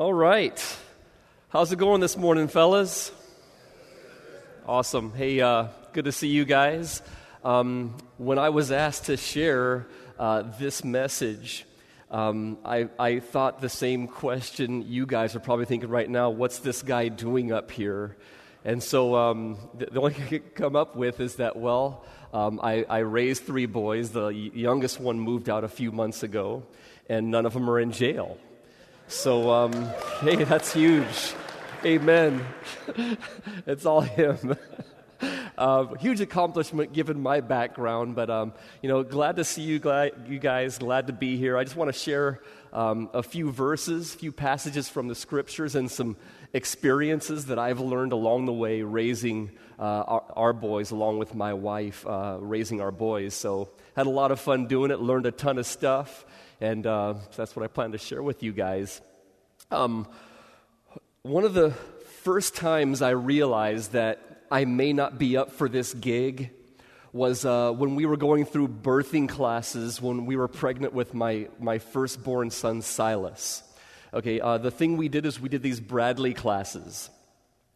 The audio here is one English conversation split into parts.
All right. How's it going this morning, fellas? Awesome. Hey, uh, good to see you guys. Um, when I was asked to share uh, this message, um, I, I thought the same question you guys are probably thinking right now what's this guy doing up here? And so um, the, the, only thing I could come up with is that, well, um, I, I raised three boys. The youngest one moved out a few months ago, and none of them are in jail. So, um, hey, that's huge. Amen. it's all Him. Uh, huge accomplishment given my background, but um, you know, glad to see you, glad, you guys. Glad to be here. I just want to share um, a few verses, a few passages from the scriptures, and some experiences that I've learned along the way raising uh, our, our, boys, along with my wife, uh, raising our boys. So had a lot of fun doing it. Learned a ton of stuff, and uh, that's what I plan to share with you guys. Um, one of the first times I realized that I may not be up for this gig was uh, when we were going through birthing classes when we were pregnant with my, my firstborn son, Silas. Okay, uh, the thing we did is we did these Bradley classes.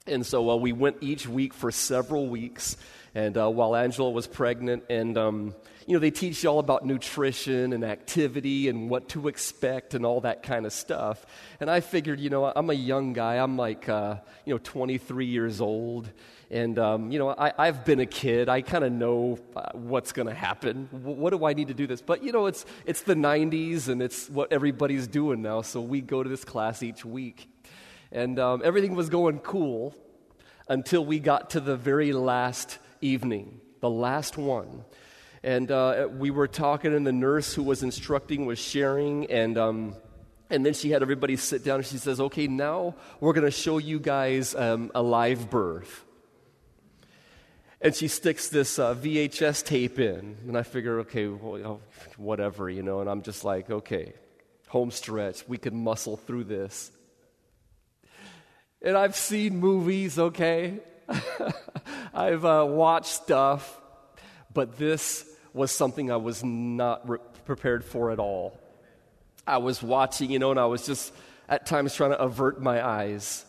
And so uh, we went each week for several weeks. And uh, while Angela was pregnant, and um, you know, they teach you all about nutrition and activity and what to expect and all that kind of stuff. And I figured, you know, I'm a young guy. I'm like, uh, you know, 23 years old. And, um, you know, I, have been a kid. I kind of know uh, what's going to happen. W- what do I need to do this? But, you know, it's, it's the 90s and it's what everybody's doing now. So we go to this class each week. And um, everything was going cool until we got to the very last evening, the last one. And uh, we were talking, and the nurse who was instructing was sharing, and, um, and then she had everybody sit down, and she says, Okay, now we're going to show you guys um, a live birth. And she sticks this uh, VHS tape in, and I figure, okay, well, whatever, you know, and I'm just like, okay, home stretch, we can muscle through this. And I've seen movies, okay? I've uh, watched stuff, but this was something I was not re- prepared for at all. I was watching, you know, and I was just at times trying to avert my eyes.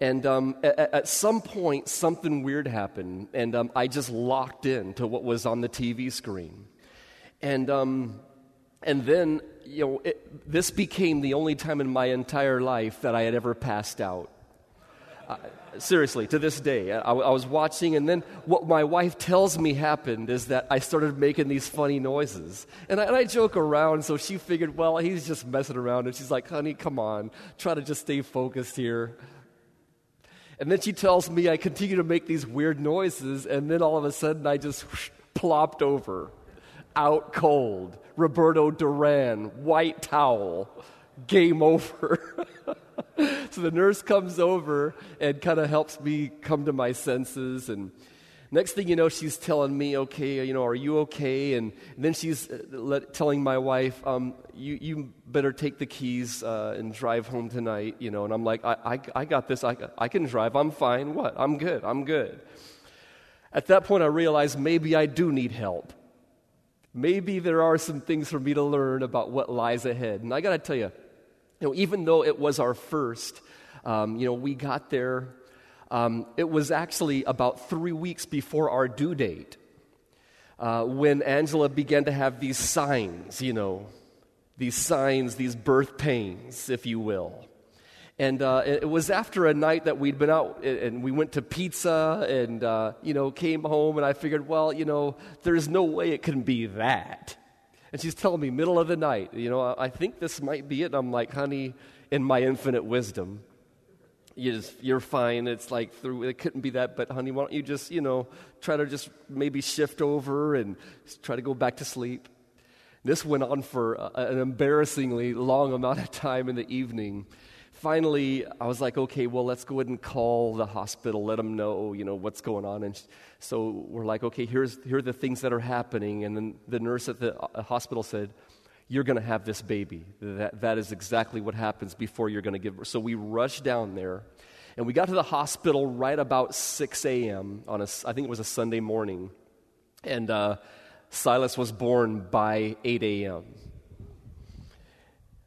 And um, at, at, some point, something weird happened, and um, I just locked in to what was on the TV screen. And, um, and then, you know, it, this became the only time in my entire life that I had ever passed out. Uh, seriously, to this day. I, I, was watching, and then what my wife tells me happened is that I started making these funny noises. And I, and I joke around, so she figured, well, he's just messing around. And she's like, honey, come on, try to just stay focused here. And then she tells me I continue to make these weird noises, and then all of a sudden I just whoosh, plopped over, out cold. Roberto Duran, white towel, game over. so the nurse comes over and kind of helps me come to my senses. And next thing you know, she's telling me, okay, you know, are you okay? And, then she's uh, let, telling my wife, um, you, you better take the keys uh, and drive home tonight, you know. And I'm like, I, I, I got this. I, I can drive. I'm fine. What? I'm good. I'm good. At that point, I realized maybe I do need help. Maybe there are some things for me to learn about what lies ahead. And I got to tell you, you know, even though it was our first, um, you know, we got there. Um, it was actually about three weeks before our due date uh, when Angela began to have these signs, you know, these signs, these birth pains, if you will. And uh, it was after a night that we'd been out and we went to pizza and, uh, you know, came home and I figured, well, you know, there's no way it can be that. And she's telling me, middle of the night, you know, I think this might be it. And I'm like, honey, in my infinite wisdom, you're fine. It's like through, it couldn't be that, but honey, why don't you just, you know, try to just maybe shift over and try to go back to sleep. This went on for an embarrassingly long amount of time in the evening finally, I was like, okay, well, let's go ahead and call the hospital, let them know, you know, what's going on. And so we're like, okay, here's, here are the things that are happening. And then the nurse at the uh, hospital said, you're going to have this baby. That, that is exactly what happens before you're going to give birth. So we rushed down there. And we got to the hospital right about 6 a.m. on a, I think it was a Sunday morning. And uh, Silas was born by 8 a.m.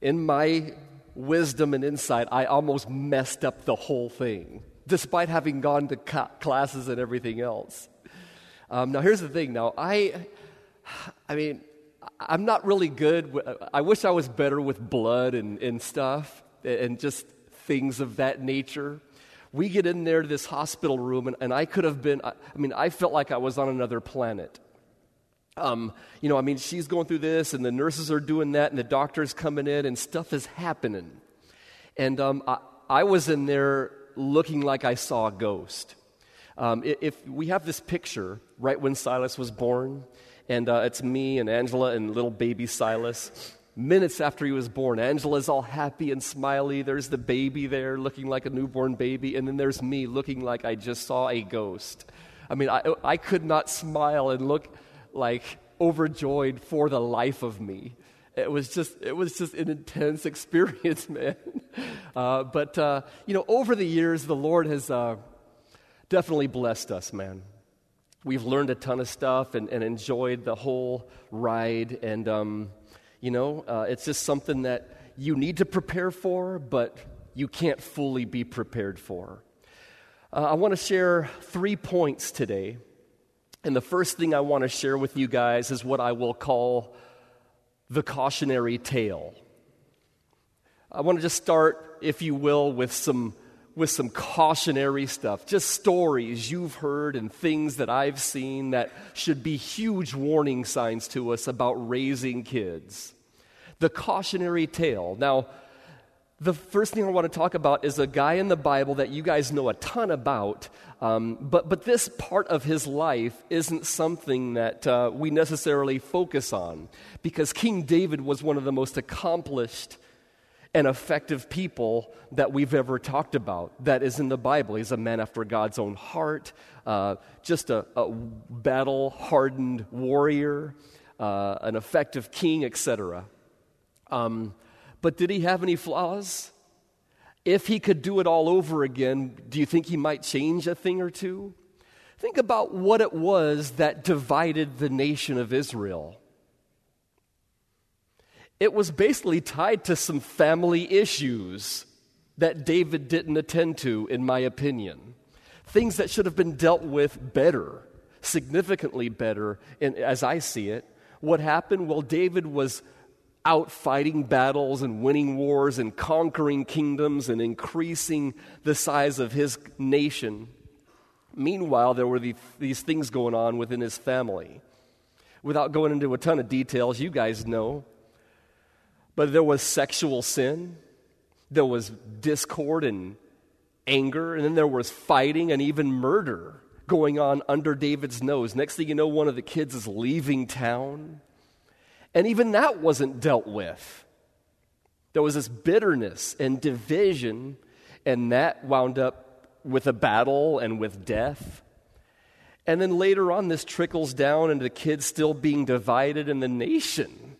In my wisdom and insight, I almost messed up the whole thing, despite having gone to classes and everything else. Um, now, here's the thing. Now, I, I mean, I'm not really good. With, I wish I was better with blood and, and stuff and just things of that nature. We get in there to this hospital room, and, and I could have been, I mean, I felt like I was on another planet. Um, you know, I mean, she's going through this, and the nurses are doing that, and the doctor's coming in, and stuff is happening. And um, I, I, was in there looking like I saw a ghost. Um, if we have this picture right when Silas was born, and uh, it's me and Angela and little baby Silas. Minutes after he was born, Angela's all happy and smiley. There's the baby there looking like a newborn baby, and then there's me looking like I just saw a ghost. I mean, I, I could not smile and look like overjoyed for the life of me. It was just, it was just an intense experience, man. Uh, but, uh, you know, over the years, the Lord has uh, definitely blessed us, man we've learned a ton of stuff and, and enjoyed the whole ride. And, um, you know, uh, it's just something that you need to prepare for, but you can't fully be prepared for. Uh, I want to share three points today. And the first thing I want to share with you guys is what I will call the cautionary tale. I want to just start, if you will, with some with some cautionary stuff, just stories you've heard and things that I've seen that should be huge warning signs to us about raising kids. The cautionary tale. Now, the first thing I want to talk about is a guy in the Bible that you guys know a ton about, um, but, but this part of his life isn't something that uh, we necessarily focus on because King David was one of the most accomplished and effective people that we've ever talked about that is in the Bible. He's a man after God's own heart, uh, just a, a battle hardened warrior, uh, an effective king, etc. Um, but did he have any flaws? If he could do it all over again, do you think he might change a thing or two? Think about what it was that divided the nation of Israel. It was basically tied to some family issues that David didn't attend to, in my opinion. Things that should have been dealt with better, significantly better, and as I see it. What happened? Well, David was out fighting battles and winning wars and conquering kingdoms and increasing the size of his nation. Meanwhile, there were the, these things going on within his family. Without going into a ton of details, you guys know but there was sexual sin, there was discord and anger, and then there was fighting and even murder going on under David's nose. Next thing you know, one of the kids is leaving town. And even that wasn't dealt with. There was this bitterness and division, and that wound up with a battle and with death. And then later on, this trickles down into the kids still being divided and the nation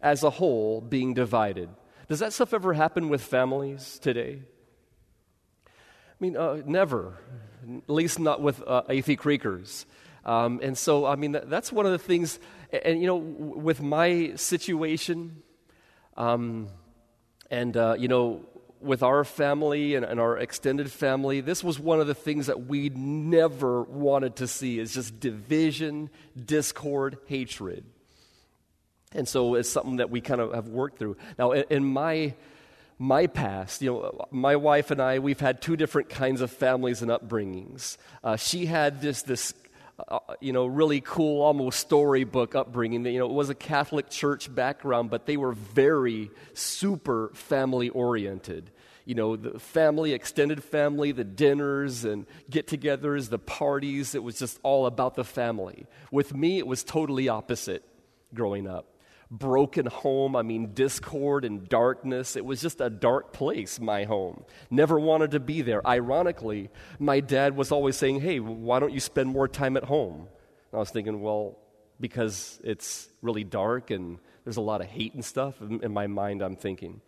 as a whole being divided. Does that stuff ever happen with families today? I mean, uh, never, at least not with uh, Athey Creekers. Um, and so, I mean, that, that's one of the things, and, you know, with my situation, um, and, uh, you know, with our family and, and, our extended family, this was one of the things that we never wanted to see is just division, discord, hatred. And so it's something that we kind of have worked through. Now, in my my past, you know, my wife and I, we've had two different kinds of families and upbringings. Uh, she had this this uh, you know, really cool, almost storybook upbringing. You know, it was a Catholic church background, but they were very super family oriented. You know, the family, extended family, the dinners and get togethers, the parties, it was just all about the family. With me, it was totally opposite growing up broken home. I mean, discord and darkness. It was just a dark place, my home. Never wanted to be there. Ironically, my dad was always saying, Hey, why don't you spend more time at home? And I was thinking, Well, because it's really dark and there's a lot of hate and stuff. In my mind, I'm thinking.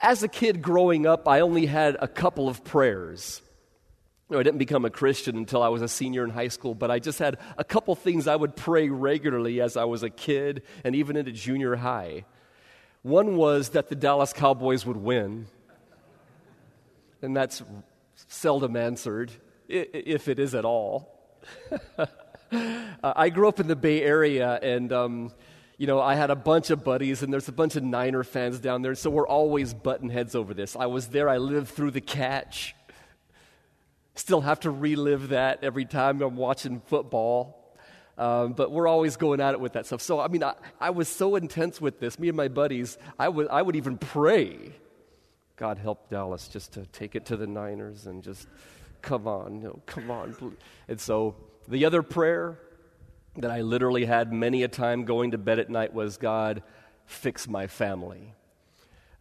As a kid growing up, I only had a couple of prayers. I didn't become a Christian until I was a senior in high school, but I just had a couple things I would pray regularly as I was a kid and even into junior high. One was that the Dallas Cowboys would win, and that's seldom answered, if it is at all. I grew up in the Bay Area, and um, you know, I had a bunch of buddies, and there's a bunch of Niner fans down there, so we're always button heads over this. I was there, I lived through the catch. Still have to relive that every time I'm watching football. Um, but we're always going at it with that stuff. So, I mean, I, I was so intense with this, me and my buddies, I would, I would even pray, God help Dallas just to take it to the Niners and just, come on, no, come on. Please. And so the other prayer that I literally had many a time going to bed at night was, God, fix my family.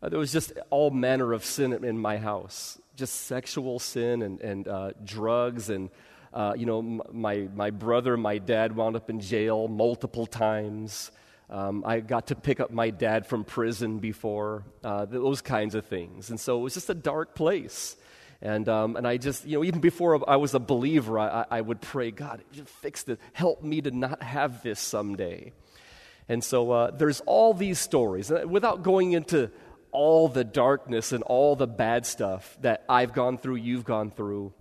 Uh, there was just all manner of sin in my house, just sexual sin and, and uh, drugs and uh, you know, my, my brother, my dad wound up in jail multiple times. Um, I got to pick up my dad from prison before, uh, those kinds of things. And so it was just a dark place. And, um, and I just, you know, even before I was a believer, I, I would pray, God, fix this. Help me to not have this someday. And so uh, there's all these stories. Without going into all the darkness and all the bad stuff that I've gone through, you've gone through,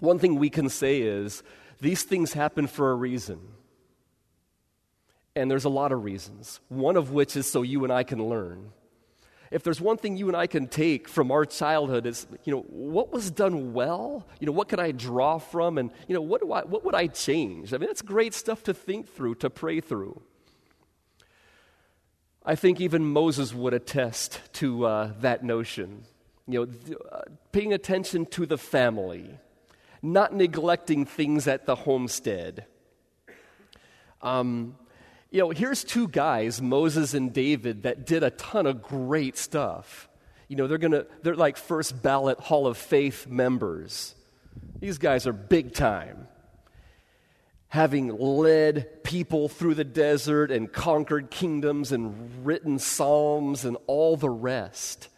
one thing we can say is these things happen for a reason. And there's a lot of reasons, one of which is so you and I can learn. If there's one thing you and I can take from our childhood is, you know, what was done well? You know, what can I draw from? And, you know, what, do I, what would I change? I mean, that's great stuff to think through, to pray through. I think even Moses would attest to uh, that notion. You know, uh, paying attention to the family, not neglecting things at the homestead. Um, you know, here's two guys, Moses and David, that did a ton of great stuff. You know, they're gonna they're like first ballot Hall of Faith members. These guys are big time. Having led people through the desert and conquered kingdoms and written psalms and all the rest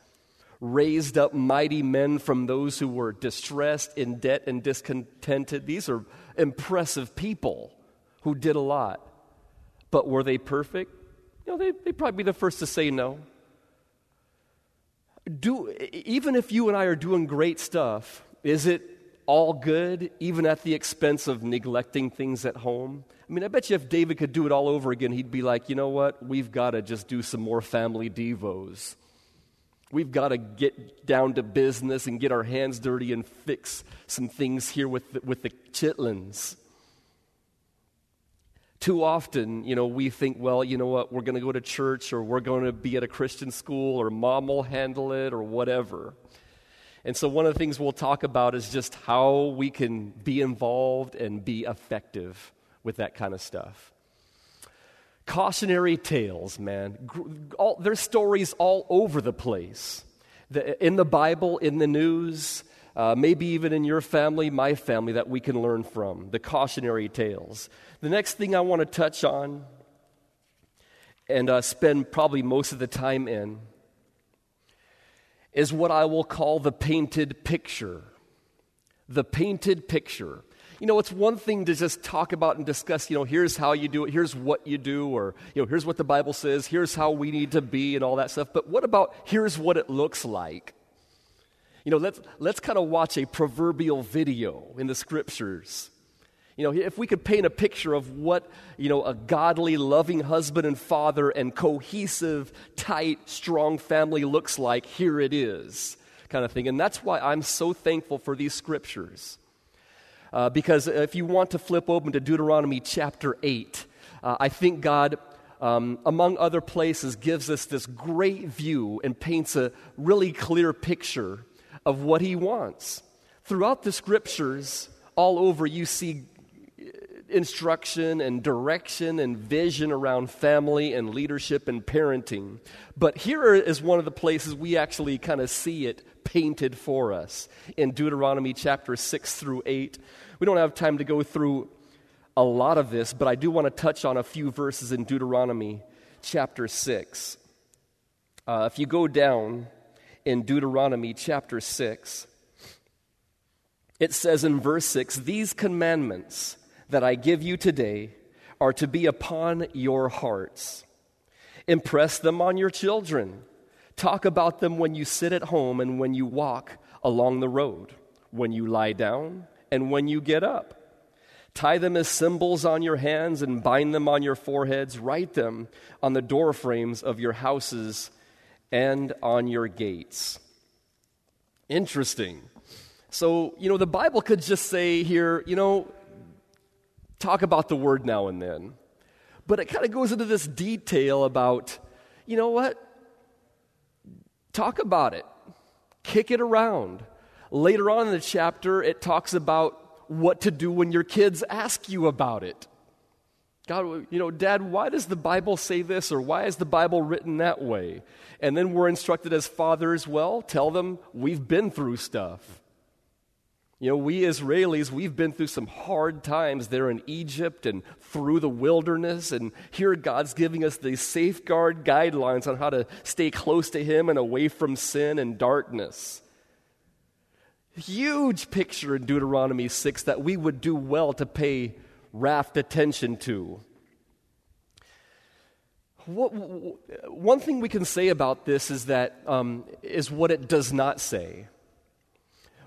raised up mighty men from those who were distressed, in debt, and discontented. These are impressive people who did a lot. But were they perfect? You know, they, they'd probably be the first to say no. Do, even if you and I are doing great stuff, is it all good, even at the expense of neglecting things at home? I mean, I bet you if David could do it all over again, he'd be like, you know what? We've got to just do some more family devos. We've got to get down to business and get our hands dirty and fix some things here with the, with the chitlins. Too often, you know, we think, well, you know what, we're going to go to church or we're going to be at a Christian school or mom will handle it or whatever. And so, one of the things we'll talk about is just how we can be involved and be effective with that kind of stuff cautionary tales, man. All, there's stories all over the place. The, in the Bible, in the news, uh, maybe even in your family, my family, that we can learn from. The cautionary tales. The next thing I want to touch on and uh, spend probably most of the time in is what I will call the painted picture. The painted picture. You know, it's one thing to just talk about and discuss, you know, here's how you do it, here's what you do, or, you know, here's what the Bible says, here's how we need to be, and all that stuff. But what about here's what it looks like? You know, let's, let's kind of watch a proverbial video in the scriptures. You know, if we could paint a picture of what, you know, a godly, loving husband and father and cohesive, tight, strong family looks like, here it is, kind of thing. And that's why I'm so thankful for these scriptures. Uh, because if you want to flip open to Deuteronomy chapter 8, uh, I think God, um, among other places, gives us this great view and paints a really clear picture of what He wants. Throughout the scriptures, all over, you see instruction and direction and vision around family and leadership and parenting. But here is one of the places we actually kind of see it painted for us in Deuteronomy chapter 6 through 8. We don't have time to go through a lot of this, but I do want to touch on a few verses in Deuteronomy chapter 6. Uh, if you go down in Deuteronomy chapter 6, it says in verse 6 These commandments that I give you today are to be upon your hearts Impress them on your children. Talk about them when you sit at home and when you walk along the road, when you lie down and when you get up. Tie them as symbols on your hands and bind them on your foreheads. Write them on the door frames of your houses and on your gates. Interesting. So, you know, the Bible could just say here, you know, talk about the word now and then. But it kind of goes into this detail about, you know what? Talk about it, kick it around. Later on in the chapter, it talks about what to do when your kids ask you about it. God, you know, Dad, why does the Bible say this or why is the Bible written that way? And then we're instructed as fathers, well, tell them we've been through stuff. You know, we Israelis, we've been through some hard times there in Egypt and through the wilderness. And here God's giving us these safeguard guidelines on how to stay close to Him and away from sin and darkness. Huge picture in Deuteronomy 6 that we would do well to pay rapt attention to. What, one thing we can say about this is that um, is what it does not say.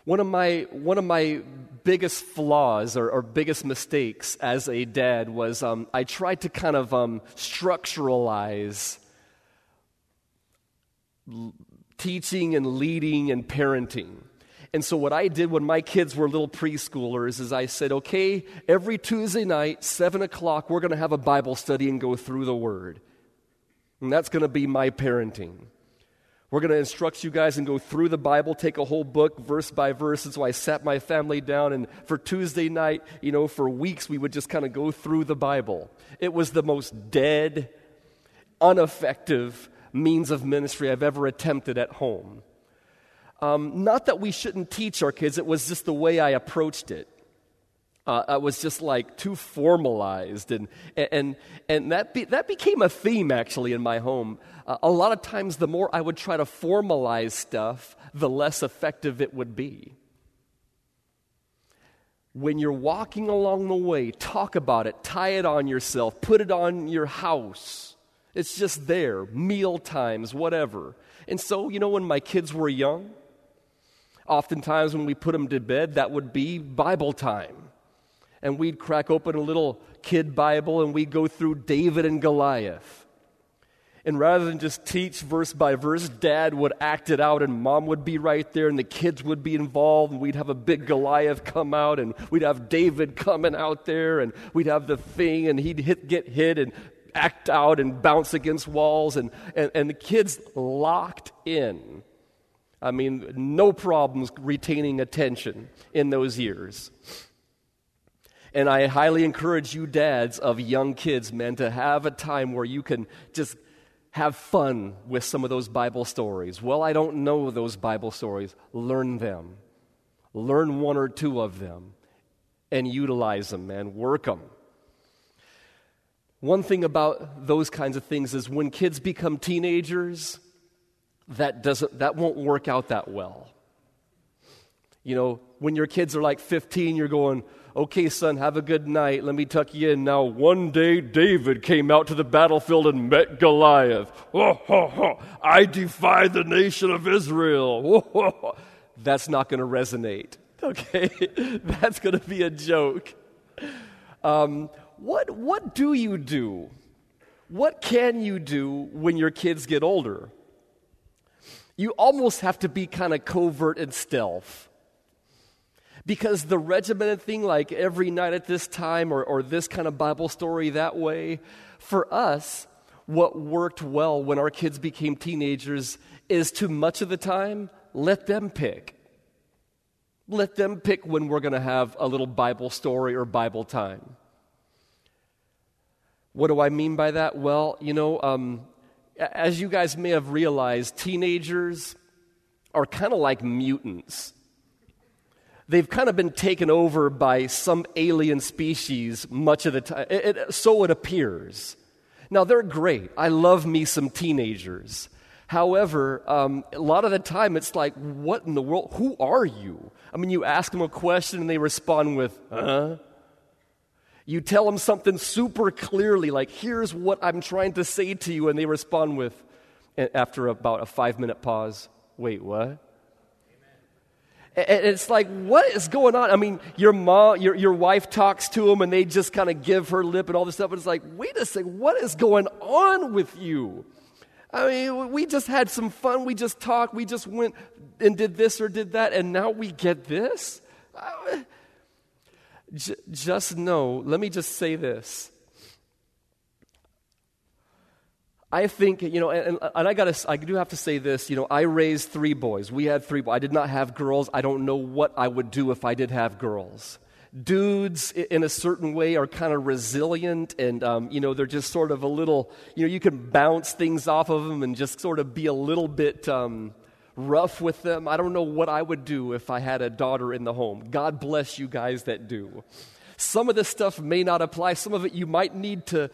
One of my, one of my biggest flaws or, or biggest mistakes as a dad was um, I tried to kind of um, structuralize teaching and leading and parenting. And so, what I did when my kids were little preschoolers is I said, okay, every Tuesday night, 7 o'clock, we're going to have a Bible study and go through the Word. And that's going to be my parenting. We're going to instruct you guys and go through the Bible, take a whole book, verse by verse. And so I sat my family down, and for Tuesday night, you know, for weeks, we would just kind of go through the Bible. It was the most dead, ineffective means of ministry I've ever attempted at home. Um, not that we shouldn't teach our kids, it was just the way I approached it. Uh, I was just like too formalized, and and and that be, that became a theme actually in my home. Uh, a lot of times, the more I would try to formalize stuff, the less effective it would be. When you're walking along the way, talk about it, tie it on yourself, put it on your house. It's just there, meal times, whatever. And so, you know, when my kids were young, oftentimes when we put them to bed, that would be Bible time and we'd crack open a little kid Bible and we'd go through David and Goliath. And rather than just teach verse by verse, dad would act it out and mom would be right there and the kids would be involved and we'd have a big Goliath come out and we'd have David coming out there and we'd have the thing and he'd hit, get hit and act out and bounce against walls and, and, and the kids locked in. I mean, no problems retaining attention in those years. And I highly encourage you, dads of young kids, men, to have a time where you can just have fun with some of those Bible stories. Well, I don't know those Bible stories. Learn them. Learn one or two of them and utilize them, man. Work them. One thing about those kinds of things is when kids become teenagers, that, doesn't, that won't work out that well. You know, when your kids are like 15, you're going, okay, son, have a good night. Let me tuck you in. Now, one day David came out to the battlefield and met Goliath. I defy the nation of Israel. That's not going to resonate, okay? That's going to be a joke. Um, what, what do you do? What can you do when your kids get older? You almost have to be kind of covert and stealth. Because the regimented thing, like every night at this time, or, or this kind of Bible story that way, for us, what worked well when our kids became teenagers is to much of the time, let them pick. Let them pick when we're going to have a little Bible story or Bible time. What do I mean by that? Well, you know, um, as you guys may have realized, teenagers are kind of like mutants they've kind of been taken over by some alien species much of the time. It, it, so it appears. Now, they're great. I love me some teenagers. However, um, a lot of the time it's like, what in the world? Who are you? I mean, you ask them a question and they respond with, huh? You tell them something super clearly, like, here's what I'm trying to say to you, and they respond with, after about a five minute pause, wait, what? And it's like, what is going on? I mean, your mom, your, your wife talks to them and they just kind of give her lip and all this stuff. And it's like, wait a second, what is going on with you? I mean, we just had some fun. We just talked. We just went and did this or did that. And now we get this? just know, let me just say this. I think, you know, and, and I got to, I do have to say this, you know, I raised three boys. We had three boys. I did not have girls. I don't know what I would do if I did have girls. Dudes, in a certain way, are kind of resilient and, um, you know, they're just sort of a little, you know, you can bounce things off of them and just sort of be a little bit um, rough with them. I don't know what I would do if I had a daughter in the home. God bless you guys that do. Some of this stuff may not apply. Some of it you might need to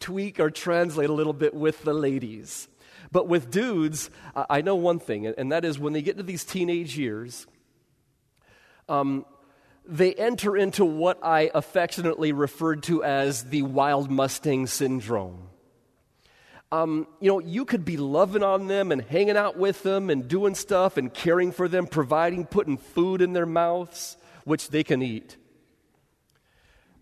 tweak or translate a little bit with the ladies. But with dudes, I know one thing, and that is when they get to these teenage years, um, they enter into what I affectionately referred to as the wild Mustang syndrome. Um, you know, you could be loving on them and hanging out with them and doing stuff and caring for them, providing, putting food in their mouths, which they can eat.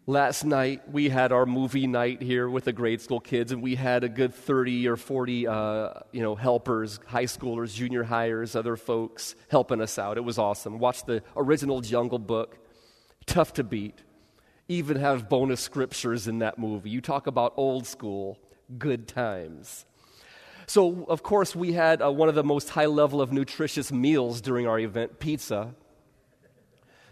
Last night, we had our movie night here with the grade school kids, and we had a good 30 or 40 uh, you know, helpers, high schoolers, junior hires, other folks helping us out. It was awesome. Watch the original Jungle Book. Tough to beat. Even have bonus scriptures in that movie. You talk about old school, good times. So, of course, we had uh, one of the most high level of nutritious meals during our event pizza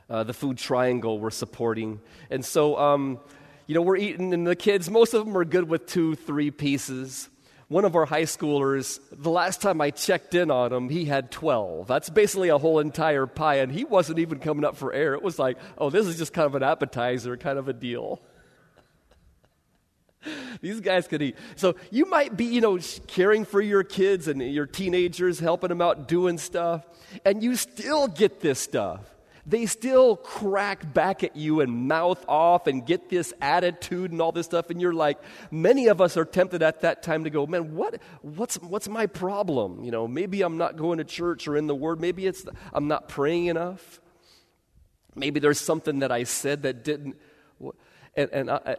uh, the food triangle we're supporting. And so, um, you know, we're eating, and the kids, most of them are good with two, three pieces. One of our high schoolers, the last time I checked in on him, he had 12. That's basically a whole entire pie, and he wasn't even coming up for air. It was like, oh, this is just kind of an appetizer, kind of a deal. These guys could eat. So you might be, you know, caring for your kids and your teenagers, helping them out doing stuff, and you still get this stuff they still crack back at you and mouth off and get this attitude and all this stuff. And you're like, many of us are tempted at that time to go, man, what, what's, what's my problem? You know, maybe I'm not going to church or in the Word. Maybe it's I'm not praying enough. Maybe there's something that I said that didn't. And, and I,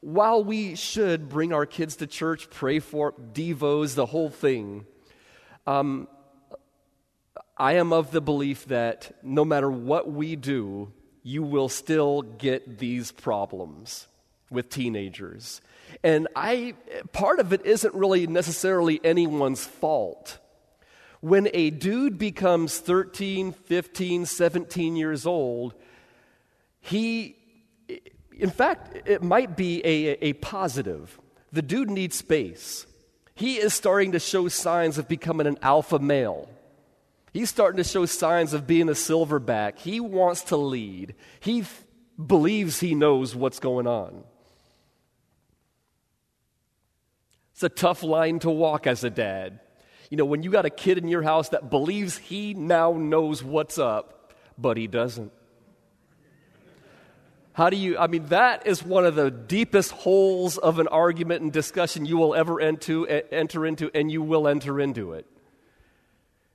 while we should bring our kids to church, pray for devos, the whole thing, um, I am of the belief that no matter what we do, you will still get these problems with teenagers. And I part of it isn't really necessarily anyone's fault. When a dude becomes 13, 15, 17 years old, he in fact, it might be a, a positive. The dude needs space. He is starting to show signs of becoming an alpha male. He's starting to show signs of being a silverback. He wants to lead. He th- believes he knows what's going on. It's a tough line to walk as a dad. You know, when you got a kid in your house that believes he now knows what's up, but he doesn't. How do you, I mean, that is one of the deepest holes of an argument and discussion you will ever enter, enter into, and you will enter into it.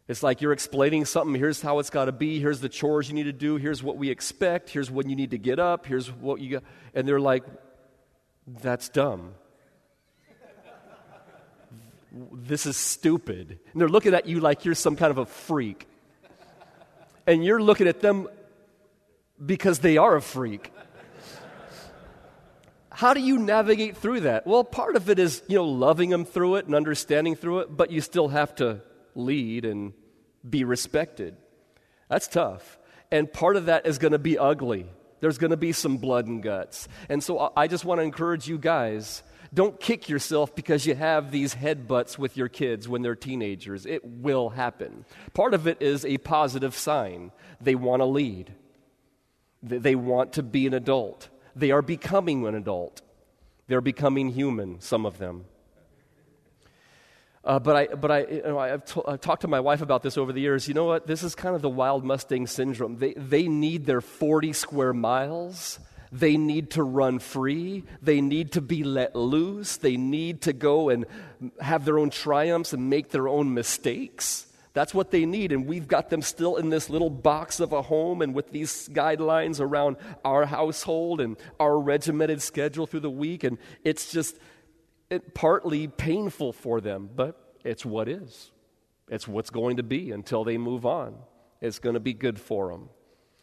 It's like you're explaining something. Here's how it's got to be. Here's the chores you need to do. Here's what we expect. Here's when you need to get up. Here's what you got. And they're like, that's dumb. this is stupid. And they're looking at you like you're some kind of a freak. And you're looking at them because they are a freak. How do you navigate through that? Well, part of it is, you know, loving them through it and understanding through it, but you still have to lead and be respected. That's tough. And part of that is going to be ugly. There's going to be some blood and guts. And so I just want to encourage you guys don't kick yourself because you have these headbutts with your kids when they're teenagers. It will happen. Part of it is a positive sign. They want to lead, they want to be an adult. They are becoming an adult. They're becoming human, some of them. Uh, but I, but I, you know, I've, t- I've, talked to my wife about this over the years. You know what? This is kind of the wild Mustang syndrome. They, they need their 40 square miles. They need to run free. They need to be let loose. They need to go and have their own triumphs and make their own mistakes. That's what they need. And we've got them still in this little box of a home and with these guidelines around our household and our regimented schedule through the week. And it's just it, partly painful for them, but it's what is. It's what's going to be until they move on. It's going to be good for them.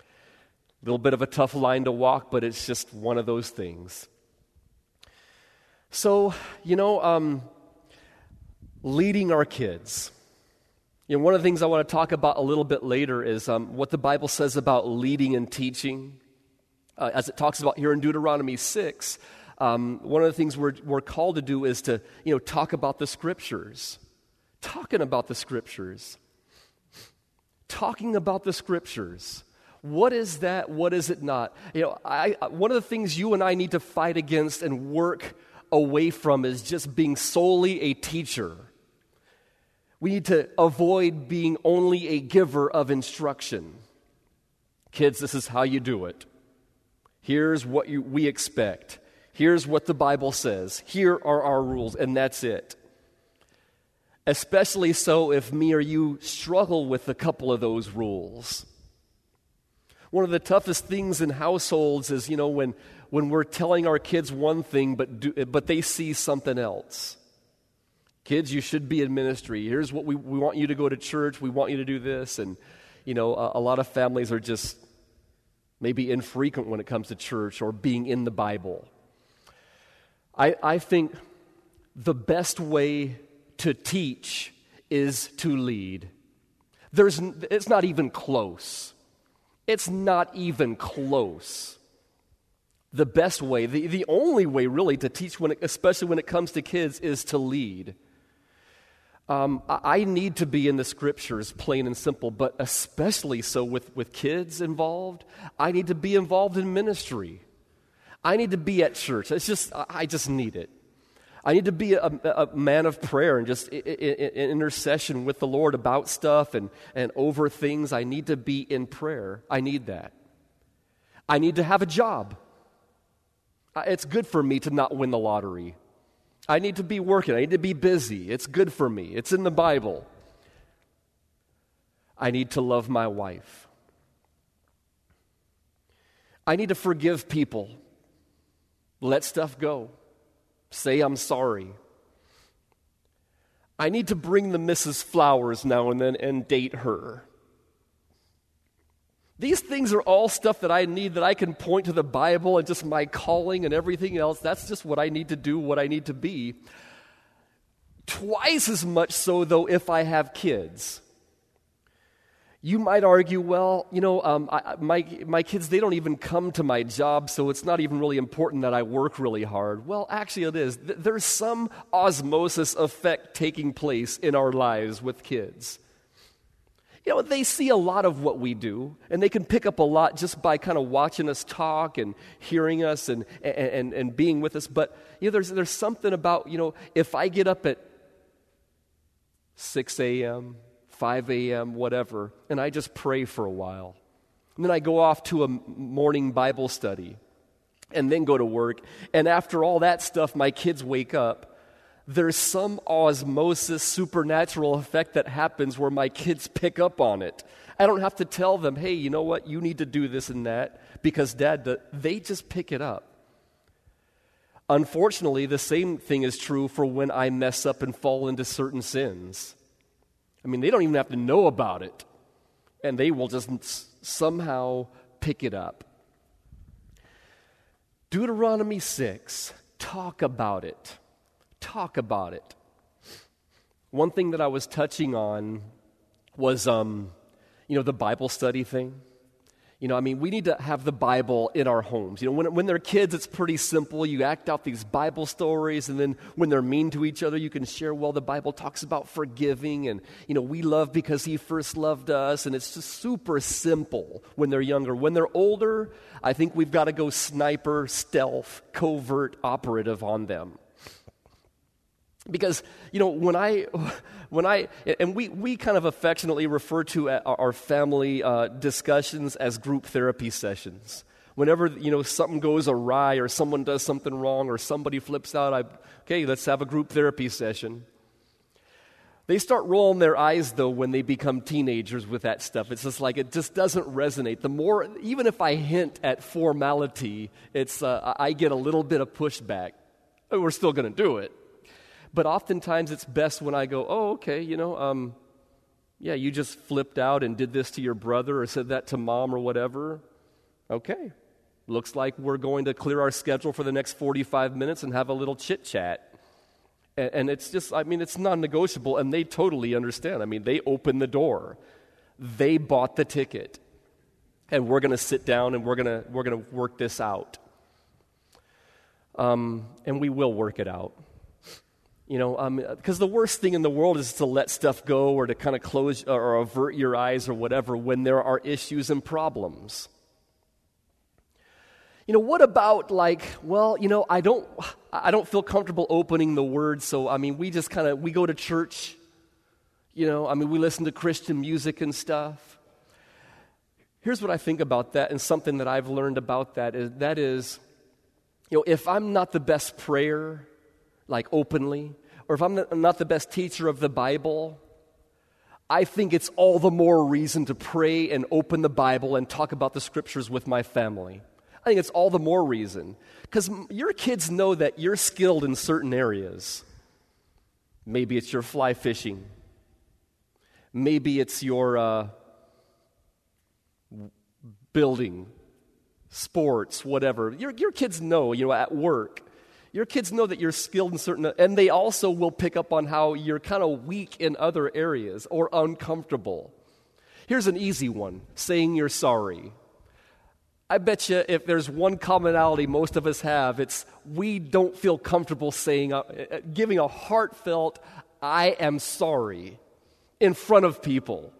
A little bit of a tough line to walk, but it's just one of those things. So, you know, um, leading our kids. You know, one of the things I want to talk about a little bit later is um, what the Bible says about leading and teaching. Uh, as it talks about here in Deuteronomy 6, um, one of the things we're, we're called to do is to, you know, talk about the scriptures. Talking about the scriptures. Talking about the scriptures. What is that? What is it not? You know, I, one of the things you and I need to fight against and work away from is just being solely a teacher. We need to avoid being only a giver of instruction. Kids, this is how you do it. Here's what you, we expect. Here's what the Bible says. Here are our rules, and that's it. Especially so if me or you struggle with a couple of those rules. One of the toughest things in households is, you know, when, when we're telling our kids one thing, but, do, but they see something else. Kids, you should be in ministry. Here's what we, we want you to go to church. We want you to do this. And, you know, a, a lot of families are just maybe infrequent when it comes to church or being in the Bible. I, I think the best way to teach is to lead. There's, it's not even close. It's not even close. The best way, the, the only way really to teach, when it, especially when it comes to kids, is to lead. Um, I need to be in the scriptures, plain and simple, but especially so with, with kids involved. I need to be involved in ministry. I need to be at church. It's just, I just need it. I need to be a, a man of prayer and just in intercession with the Lord about stuff and, and over things. I need to be in prayer. I need that. I need to have a job. It's good for me to not win the lottery. I need to be working. I need to be busy. It's good for me. It's in the Bible. I need to love my wife. I need to forgive people. Let stuff go say I'm sorry. I need to bring the Mrs. Flowers now and then and date her. These things are all stuff that I need that I can point to the Bible and just my calling and everything else. That's just what I need to do, what I need to be. Twice as much so, though, if I have kids. You might argue, well, you know, um, I, my, my kids, they don't even come to my job, so it's not even really important that I work really hard. Well, actually, it is. There's some osmosis effect taking place in our lives with kids. You know, they see a lot of what we do, and they can pick up a lot just by kind of watching us talk and hearing us and, and, and being with us. But, you know, there's, there's something about, you know, if I get up at 6 a.m., 5 a.m., whatever, and I just pray for a while. And then I go off to a morning Bible study and then go to work. And after all that stuff, my kids wake up. There's some osmosis, supernatural effect that happens where my kids pick up on it. I don't have to tell them, hey, you know what, you need to do this and that, because dad, they just pick it up. Unfortunately, the same thing is true for when I mess up and fall into certain sins. I mean, they don't even have to know about it, and they will just somehow pick it up. Deuteronomy 6, talk about it. Talk about it. One thing that I was touching on was, um, you know, the Bible study thing. You know, I mean, we need to have the Bible in our homes. You know, when, when they're kids, it's pretty simple. You act out these Bible stories, and then when they're mean to each other, you can share, well, the Bible talks about forgiving, and, you know, we love because He first loved us, and it's just super simple when they're younger. When they're older, I think we've got to go sniper, stealth, covert, operative on them. Because, you know, when I, when I, and we, we kind of affectionately refer to our family uh, discussions as group therapy sessions. Whenever, you know, something goes awry or someone does something wrong or somebody flips out, I, okay, let's have a group therapy session. They start rolling their eyes, though, when they become teenagers with that stuff. It's just like it just doesn't resonate. The more, even if I hint at formality, it's, uh, I get a little bit of pushback. We're still going to do it. But oftentimes it's best when I go, oh, okay, you know, um, yeah, you just flipped out and did this to your brother or said that to mom or whatever. Okay. Looks like we're going to clear our schedule for the next 45 minutes and have a little chit chat. And, and it's just, I mean, it's non negotiable, and they totally understand. I mean, they opened the door, they bought the ticket, and we're going to sit down and we're going to we're to work this out. Um, and we will work it out. You know, because um, the worst thing in the world is to let stuff go or to kind of close or avert your eyes or whatever when there are issues and problems. You know, what about like, well, you know, I don't I don't feel comfortable opening the word, so I mean, we just kind of we go to church. You know, I mean, we listen to Christian music and stuff. Here's what I think about that and something that I've learned about that is that is you know, if I'm not the best prayer like openly, or if I'm not the best teacher of the Bible, I think it's all the more reason to pray and open the Bible and talk about the scriptures with my family. I think it's all the more reason because your kids know that you're skilled in certain areas. Maybe it's your fly fishing. Maybe it's your uh, building, sports, whatever. Your, your kids know, you know, at work. Your kids know that you're skilled in certain, and they also will pick up on how you're kind of weak in other areas or uncomfortable. Here's an easy one saying you're sorry. I bet you if there's one commonality most of us have, it's we don't feel comfortable saying, uh, uh, giving a heartfelt, I am sorry in front of people.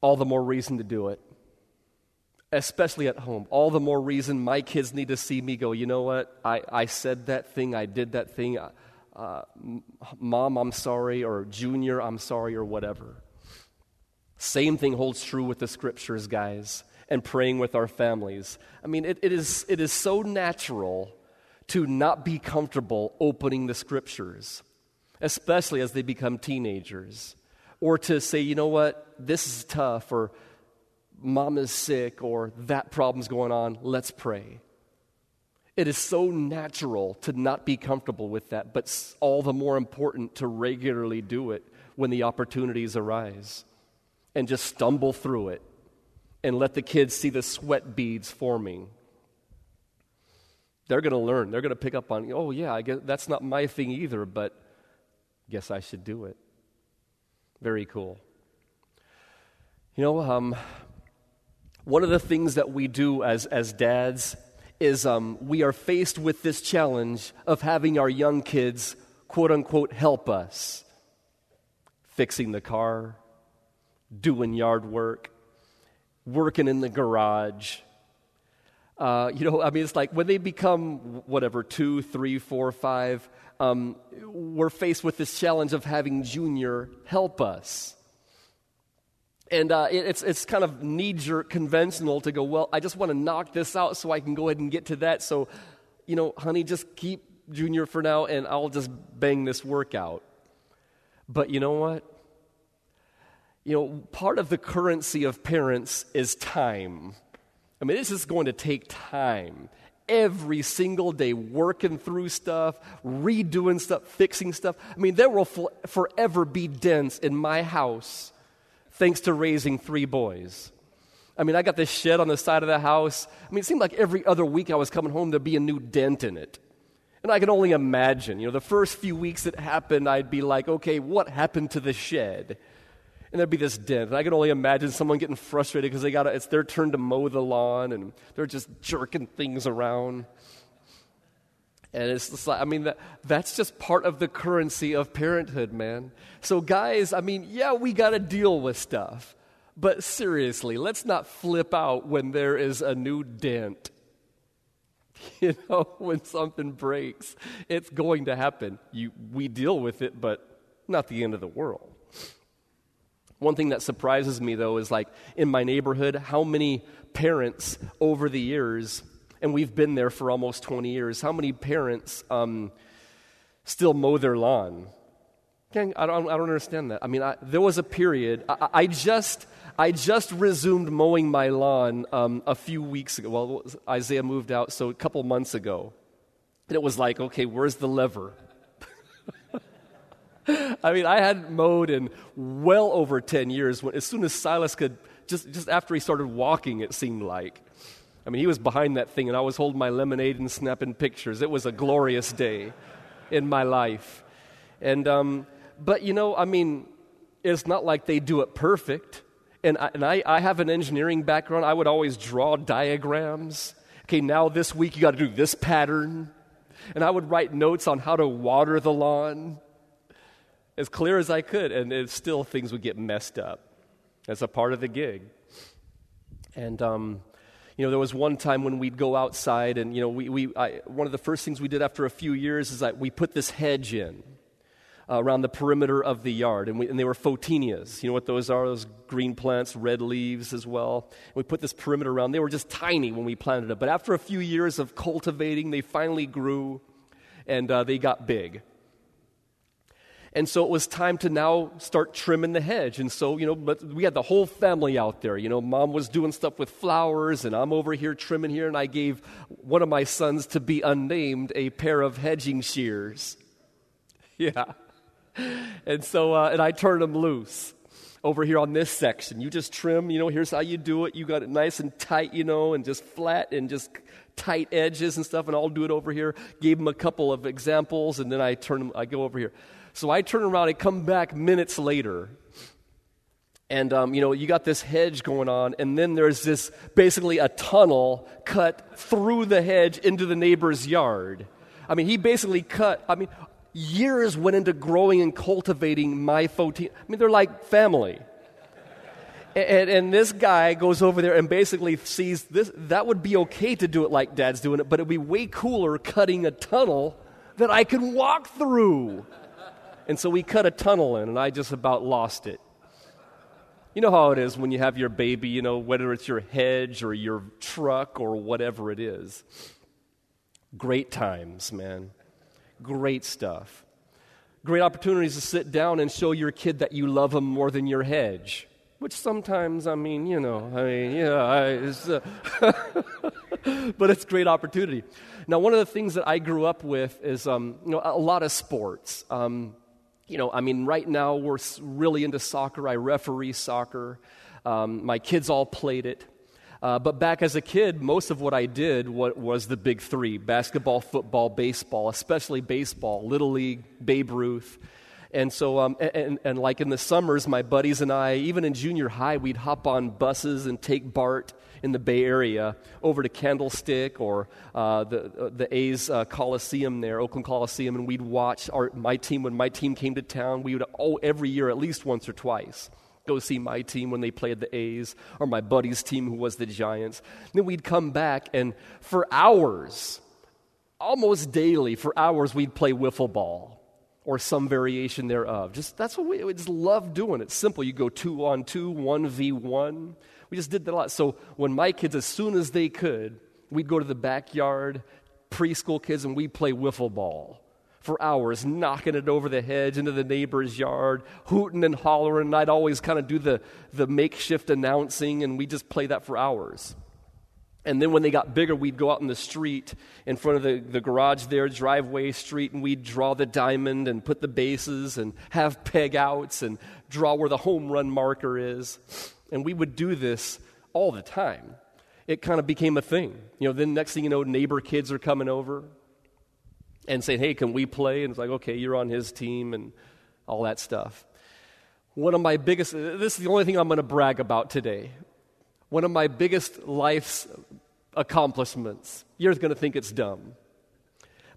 All the more reason to do it, especially at home. All the more reason my kids need to see me go, you know what? I, I said that thing, I did that thing. Uh, uh Mom, I'm sorry, or Junior, I'm sorry, or whatever. Same thing holds true with the scriptures, guys, and praying with our families. I mean, it, it, is, it is so natural to not be comfortable opening the scriptures, especially as they become teenagers, or to say, you know what, this is tough, or mom is sick, or that problem's going on, let's pray. It is so natural to not be comfortable with that, but all the more important to regularly do it when the opportunities arise and just stumble through it and let the kids see the sweat beads forming. They're going to learn. They're going to pick up on, oh, yeah, I guess that's not my thing either, but guess I should do it. Very cool. You know, um, one of the things that we do as, as dads is um, we are faced with this challenge of having our young kids, quote unquote, help us. Fixing the car, doing yard work, working in the garage. Uh, you know, I mean, it's like when they become whatever, two, three, four, five, um, we're faced with this challenge of having Junior help us. And uh, it, it's, it's kind of knee jerk conventional to go, well, I just want to knock this out so I can go ahead and get to that. So, you know, honey, just keep Junior for now and I'll just bang this work out. But you know what? You know, part of the currency of parents is time. I mean, this is going to take time. Every single day, working through stuff, redoing stuff, fixing stuff. I mean, there will forever be dents in my house thanks to raising three boys. I mean, I got this shed on the side of the house. I mean, it seemed like every other week I was coming home, there'd be a new dent in it. And I can only imagine, you know, the first few weeks it happened, I'd be like, okay, what happened to the shed? and there'd be this dent. And I can only imagine someone getting frustrated because they got it's their turn to mow the lawn and they're just jerking things around. And it's just like, I mean, that, that's just part of the currency of parenthood, man. So, guys, I mean, yeah, we got to deal with stuff. But seriously, let's not flip out when there is a new dent. You know, when something breaks, it's going to happen. You, we deal with it, but not the end of the world. One thing that surprises me, though, is like in my neighborhood, how many parents over the years, and we've been there for almost 20 years, how many parents um, still mow their lawn? I don't, I don't understand that. I mean, I, there was a period, I, I, just. I just resumed mowing my lawn um, a few weeks ago. Well, Isaiah moved out, so a couple months ago. And it was like, okay, where's the lever? I mean, I hadn't mowed in well over 10 years. When, as soon as Silas could, just, just after he started walking, it seemed like. I mean, he was behind that thing, and I was holding my lemonade and snapping pictures. It was a glorious day in my life. And, um, but, you know, I mean, it's not like they do it perfect. And, I, and I, I have an engineering background. I would always draw diagrams. Okay, now this week you got to do this pattern. And I would write notes on how to water the lawn as clear as I could, and it, still things would get messed up. That's a part of the gig. And, um, you know, there was one time when we'd go outside, and, you know, we, we, I, one of the first things we did after a few years is that we put this hedge in uh, around the perimeter of the yard, and, we, and they were photinias. You know what those are? Those green plants, red leaves as well. And we put this perimeter around. They were just tiny when we planted them, but after a few years of cultivating, they finally grew and uh, they got big. And so it was time to now start trimming the hedge. And so, you know, but we had the whole family out there. You know, mom was doing stuff with flowers, and I'm over here trimming here, and I gave one of my sons to be unnamed a pair of hedging shears. Yeah. And so, uh, and I turned them loose over here on this section. You just trim, you know, here's how you do it. You got it nice and tight, you know, and just flat and just tight edges and stuff, and I'll do it over here. Gave him a couple of examples, and then I turn them, I go over here. So I turn around, I come back minutes later, and um, you know, you got this hedge going on, and then there's this basically a tunnel cut through the hedge into the neighbor's yard. I mean, he basically cut, I mean, years went into growing and cultivating my photine. I mean, they're like family. And, and, this guy goes over there and basically sees this. That would be okay to do it like dad's doing it, but it would be way cooler cutting a tunnel that I can walk through. And so we cut a tunnel in, and I just about lost it. You know how it is when you have your baby, you know, whether it's your hedge or your truck or whatever it is. Great times, man. Great stuff. Great opportunities to sit down and show your kid that you love them more than your hedge. Which sometimes, I mean, you know, I mean, yeah, I, it's, uh, but it's great opportunity. Now, one of the things that I grew up with is, um, you know, a lot of sports. Um, you know, I mean, right now we're really into soccer. I referee soccer. Um, my kids all played it. Uh, but back as a kid, most of what I did was, was the big three basketball, football, baseball, especially baseball, Little League, Babe Ruth. And so, um, and, and, like in the summers, my buddies and I, even in junior high, we'd hop on buses and take BART in the Bay Area over to Candlestick or uh, the, uh, the A's uh, Coliseum there, Oakland Coliseum, and we'd watch our, my team. When my team came to town, we would, oh, every year at least once or twice, go see my team when they played the A's or my buddy's team who was the Giants. And then we'd come back, and for hours, almost daily, for hours, we'd play wiffle ball or some variation thereof. Just that's what we, we just love doing. It's simple. You go two on two, one v one. We just did that a lot. So when my kids, as soon as they could, we'd go to the backyard, preschool kids, and we'd play wiffle ball for hours, knocking it over the hedge into the neighbor's yard, hooting and hollering. And I'd always kind of do the, the makeshift announcing, and we just play that for hours. And then when they got bigger, we'd go out in the street in front of the, the garage there, driveway street, and we'd draw the diamond and put the bases and have peg outs and draw where the home run marker is. And we would do this all the time. It kind of became a thing. You know, then next thing you know, neighbor kids are coming over and saying, hey, can we play? And it's like, okay, you're on his team and all that stuff. One of my biggest, this is the only thing I'm going to brag about today one of my biggest life's accomplishments. You're going to think it's dumb.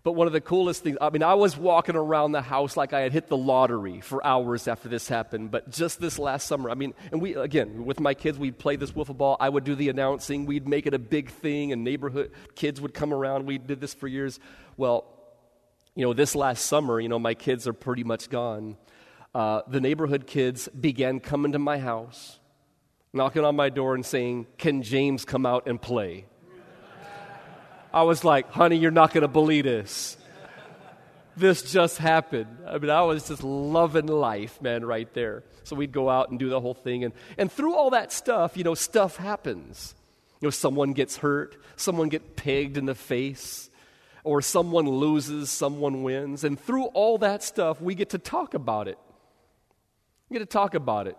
But one of the coolest things, I mean, I was walking around the house like I had hit the lottery for hours after this happened. But just this last summer, I mean, and we, again, with my kids, we'd play this wiffle ball. I would do the announcing. We'd make it a big thing, and neighborhood kids would come around. We did this for years. Well, you know, this last summer, you know, my kids are pretty much gone. uh, the neighborhood kids began coming to my house, knocking on my door and saying, Can James come out and play? I was like, Honey, you're not going to believe this. This just happened. I mean, I was just loving life, man, right there. So we'd go out and do the whole thing. And, and through all that stuff, you know, stuff happens. You know, someone gets hurt, someone gets pegged in the face, or someone loses, someone wins. And through all that stuff, we get to talk about it. We get to talk about it.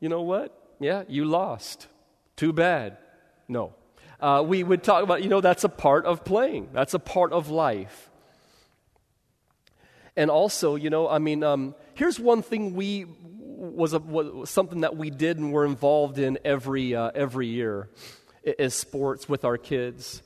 You know what? Yeah, you lost. Too bad. No. Uh, we would talk about, you know, that's a part of playing, that's a part of life. And also, you know, I mean, um, here's one thing we was, a, was something that we did and were involved in every uh, every year is sports with our kids.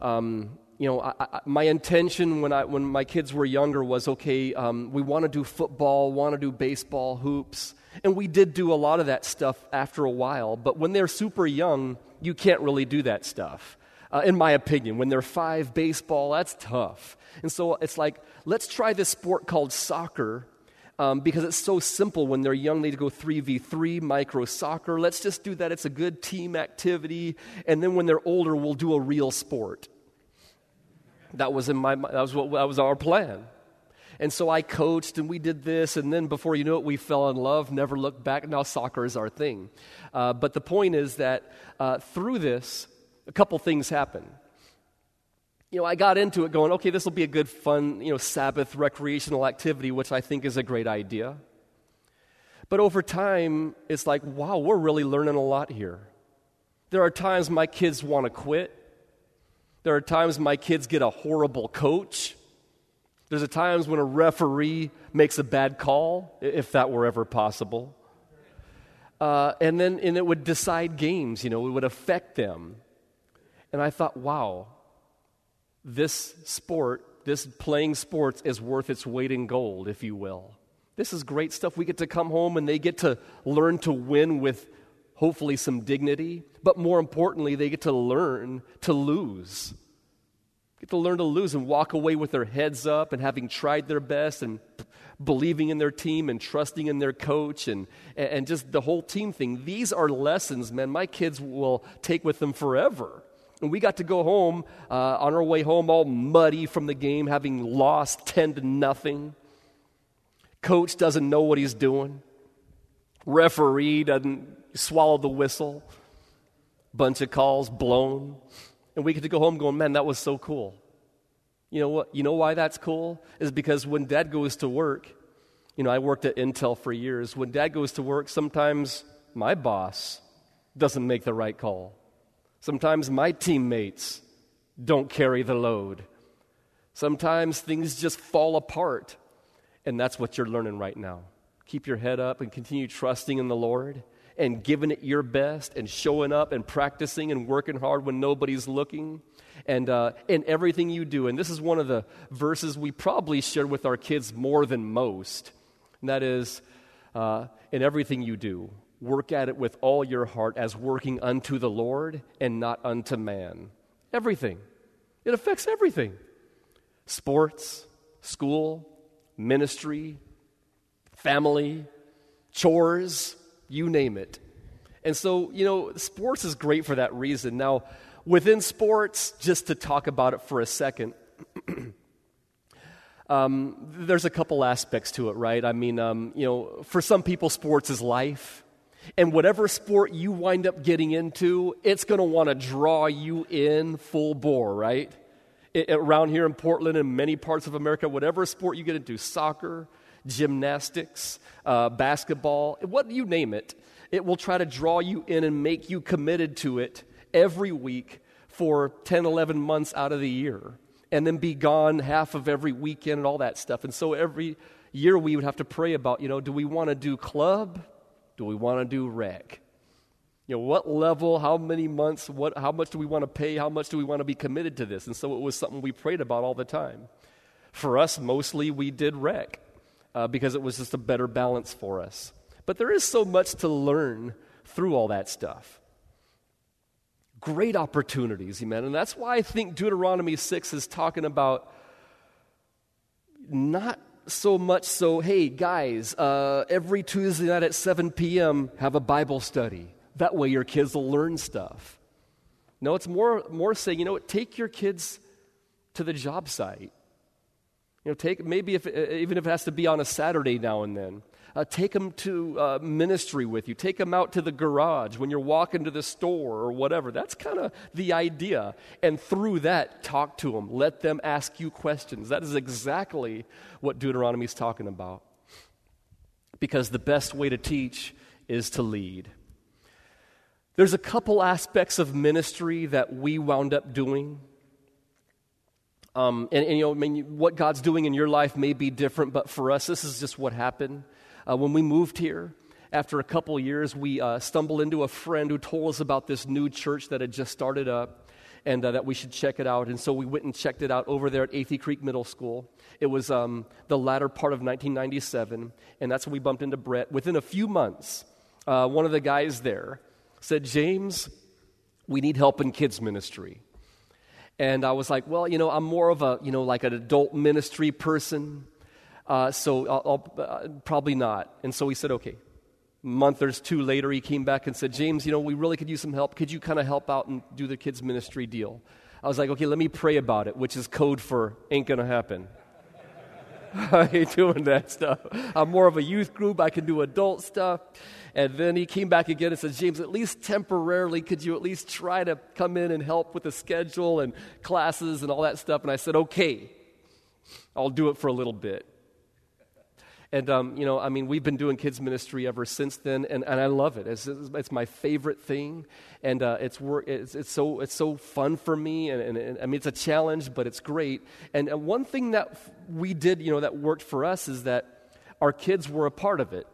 Um, you know, I, I, my intention when I when my kids were younger was okay. Um, we want to do football, want to do baseball, hoops, and we did do a lot of that stuff after a while. But when they're super young, you can't really do that stuff. Uh, in my opinion, when they're five, baseball, that's tough. And so it's like, let's try this sport called soccer um, because it's so simple when they're young. They go 3v3, micro soccer. Let's just do that. It's a good team activity. And then when they're older, we'll do a real sport. That was, in my, that was, what, that was our plan. And so I coached and we did this, and then before you know it, we fell in love, never looked back. Now soccer is our thing. Uh, but the point is that uh, through this, a couple things happened you know, I got into it going, okay, this will be a good, fun, you know, Sabbath recreational activity, which I think is a great idea. But over time, it's like, wow, we're really learning a lot here. There are times my kids want to quit. There are times my kids get a horrible coach. There's a times when a referee makes a bad call, if that were ever possible. Uh, and then and it would decide games, you know, it would affect them. And I thought, wow, this sport, this playing sports, is worth its weight in gold, if you will. This is great stuff. We get to come home and they get to learn to win with hopefully some dignity, but more importantly, they get to learn to lose. Get to learn to lose and walk away with their heads up and having tried their best and believing in their team and trusting in their coach and, and just the whole team thing. These are lessons, man, my kids will take with them forever. And we got to go home uh, on our way home all muddy from the game, having lost 10 to nothing. Coach doesn't know what he's doing. Referee doesn't swallow the whistle. Bunch of calls blown. And we get to go home going, man, that was so cool. You know what? You know why that's cool? Is because when dad goes to work, you know, I worked at Intel for years. When dad goes to work, sometimes my boss doesn't make the right call. Sometimes my teammates don't carry the load. Sometimes things just fall apart. And that's what you're learning right now. Keep your head up and continue trusting in the Lord and giving it your best and showing up and practicing and working hard when nobody's looking and uh, in everything you do. And this is one of the verses we probably share with our kids more than most. And that is, uh, in everything you do, Work at it with all your heart as working unto the Lord and not unto man. Everything. It affects everything sports, school, ministry, family, chores, you name it. And so, you know, sports is great for that reason. Now, within sports, just to talk about it for a second, um, there's a couple aspects to it, right? I mean, um, you know, for some people, sports is life. And whatever sport you wind up getting into, it's going to want to draw you in full bore, right? It, around here in Portland and many parts of America, whatever sport you get into soccer, gymnastics, uh, basketball, what you name it it will try to draw you in and make you committed to it every week for 10, 11 months out of the year, and then be gone half of every weekend and all that stuff. And so every year we would have to pray about, you know, do we want to do club? Do we want to do rec? You know, what level, how many months, what, how much do we want to pay, how much do we want to be committed to this? And so it was something we prayed about all the time. For us, mostly we did rec uh, because it was just a better balance for us. But there is so much to learn through all that stuff. Great opportunities, amen. And that's why I think Deuteronomy 6 is talking about not so much so, hey, guys, uh, every Tuesday night at 7 p.m., have a Bible study. That way your kids will learn stuff. No, it's more, more saying, you know what, take your kids to the job site. You know, take maybe if even if it has to be on a Saturday now and then. Uh, take them to uh, ministry with you. Take them out to the garage when you're walking to the store or whatever. That's kind of the idea. And through that, talk to them. Let them ask you questions. That is exactly what Deuteronomy is talking about. Because the best way to teach is to lead. There's a couple aspects of ministry that we wound up doing um, and, and, you know, I mean, what God's doing in your life may be different, but for us, this is just what happened. Uh, when we moved here, after a couple years, we uh, stumbled into a friend who told us about this new church that had just started up and uh, that we should check it out. And so we went and checked it out over there at Athey Creek Middle School. It was um, the latter part of 1997, and that's when we bumped into Brett. Within a few months, uh, one of the guys there said, James, we need help in kids' ministry. And I was like, well, you know, I'm more of a, you know, like an adult ministry person. Uh, so I'll, I'll uh, probably not. And so he said, okay. A month or two later, he came back and said, James, you know, we really could use some help. Could you kind of help out and do the kids' ministry deal? I was like, okay, let me pray about it, which is code for ain't gonna happen. I ain't doing that stuff. I'm more of a youth group. I can do adult stuff. And then he came back again and said, James, at least temporarily, could you at least try to come in and help with the schedule and classes and all that stuff? And I said, okay, I'll do it for a little bit. And, um, you know, I mean, we've been doing kids' ministry ever since then, and, and I love it. It's, it's my favorite thing, and uh, it's, work, it's, it's, so, it's so fun for me. And, and, and, I mean, it's a challenge, but it's great. And, and one thing that we did, you know, that worked for us is that our kids were a part of it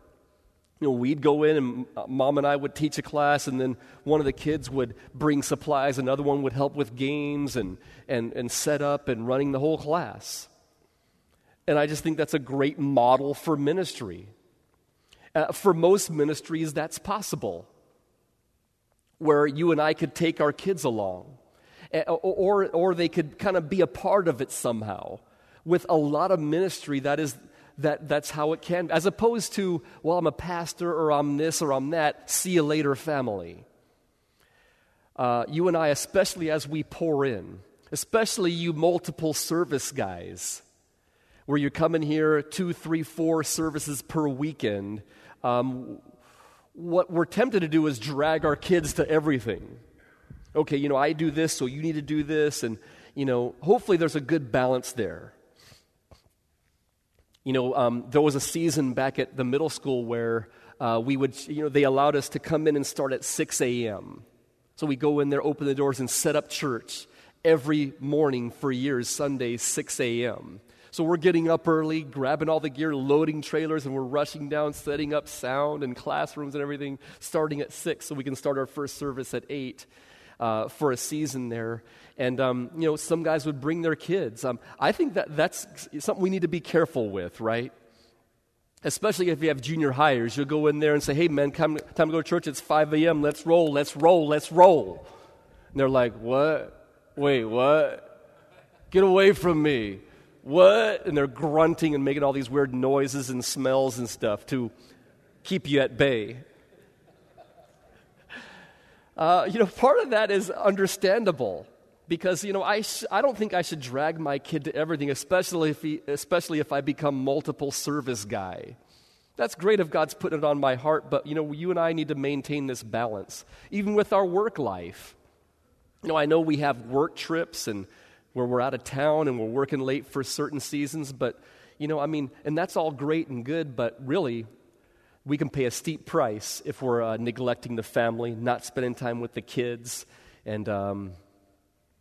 you know, we'd go in and uh, mom and I would teach a class, and then one of the kids would bring supplies, another one would help with games and, and, and set up and running the whole class. And I just think that's a great model for ministry. Uh, for most ministries, that's possible, where you and I could take our kids along, or, or they could kind of be a part of it somehow. With a lot of ministry, that is that that's how it can, as opposed to, well, I'm a pastor or I'm this or I'm that, see you later family. Uh, you and I, especially as we pour in, especially you multiple service guys, where you're coming here two, three, four services per weekend, um, what we're tempted to do is drag our kids to everything. Okay, you know, I do this, so you need to do this, and, you know, hopefully there's a good balance there. You know, um, there was a season back at the middle school where uh, we would, you know, they allowed us to come in and start at 6 a.m. So we go in there, open the doors, and set up church every morning for years, Sunday, 6 a.m. So we're getting up early, grabbing all the gear, loading trailers, and we're rushing down, setting up sound and classrooms and everything, starting at 6 so we can start our first service at 8 uh, for a season there. And, um, you know, some guys would bring their kids. Um, I think that that's something we need to be careful with, right? Especially if you have junior hires. You'll go in there and say, hey, man, come, time to go to church. It's 5 a.m. Let's roll, let's roll, let's roll. And they're like, what? Wait, what? Get away from me. What? And they're grunting and making all these weird noises and smells and stuff to keep you at bay. Uh, you know, part of that is understandable because you know I, sh- I don't think i should drag my kid to everything especially if, he, especially if i become multiple service guy. That's great if god's putting it on my heart but you know you and i need to maintain this balance even with our work life. You know i know we have work trips and where we're out of town and we're working late for certain seasons but you know i mean and that's all great and good but really we can pay a steep price if we're uh, neglecting the family not spending time with the kids and um,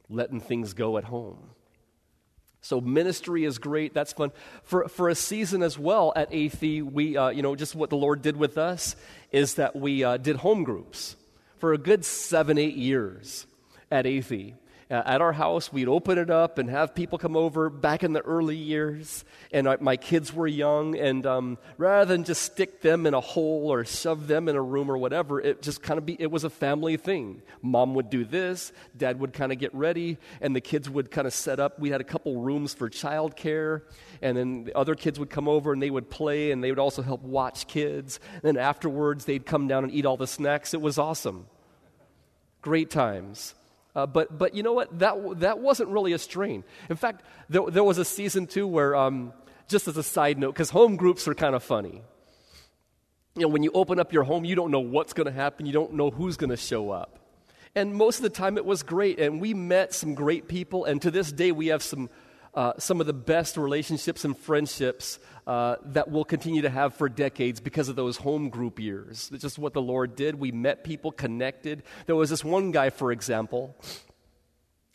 letting things go at home. So ministry is great. That's fun. For, for a season as well at Athey, we, uh, you know, just what the Lord did with us is that we uh, did home groups for a good seven, eight years at Athey. Uh, at our house. We'd open it up and have people come over back in the early years. And I, my kids were young. And um, rather than just stick them in a hole or shove them in a room or whatever, it just kind of be, it was a family thing. Mom would do this, dad would kind of get ready, and the kids would kind of set up. We had a couple rooms for childcare. And then the other kids would come over and they would play and they would also help watch kids. And then afterwards, they'd come down and eat all the snacks. It was awesome. Great times. Uh, but, but you know what? That, that wasn't really a strain. In fact, there, there was a season too where, um, just as a side note, because home groups are kind of funny. You know, when you open up your home, you don't know what's going to happen, you don't know who's going to show up. And most of the time it was great, and we met some great people, and to this day we have some uh, some of the best relationships and friendships uh, that we'll continue to have for decades because of those home group years. It's just what the Lord did. We met people, connected. There was this one guy, for example,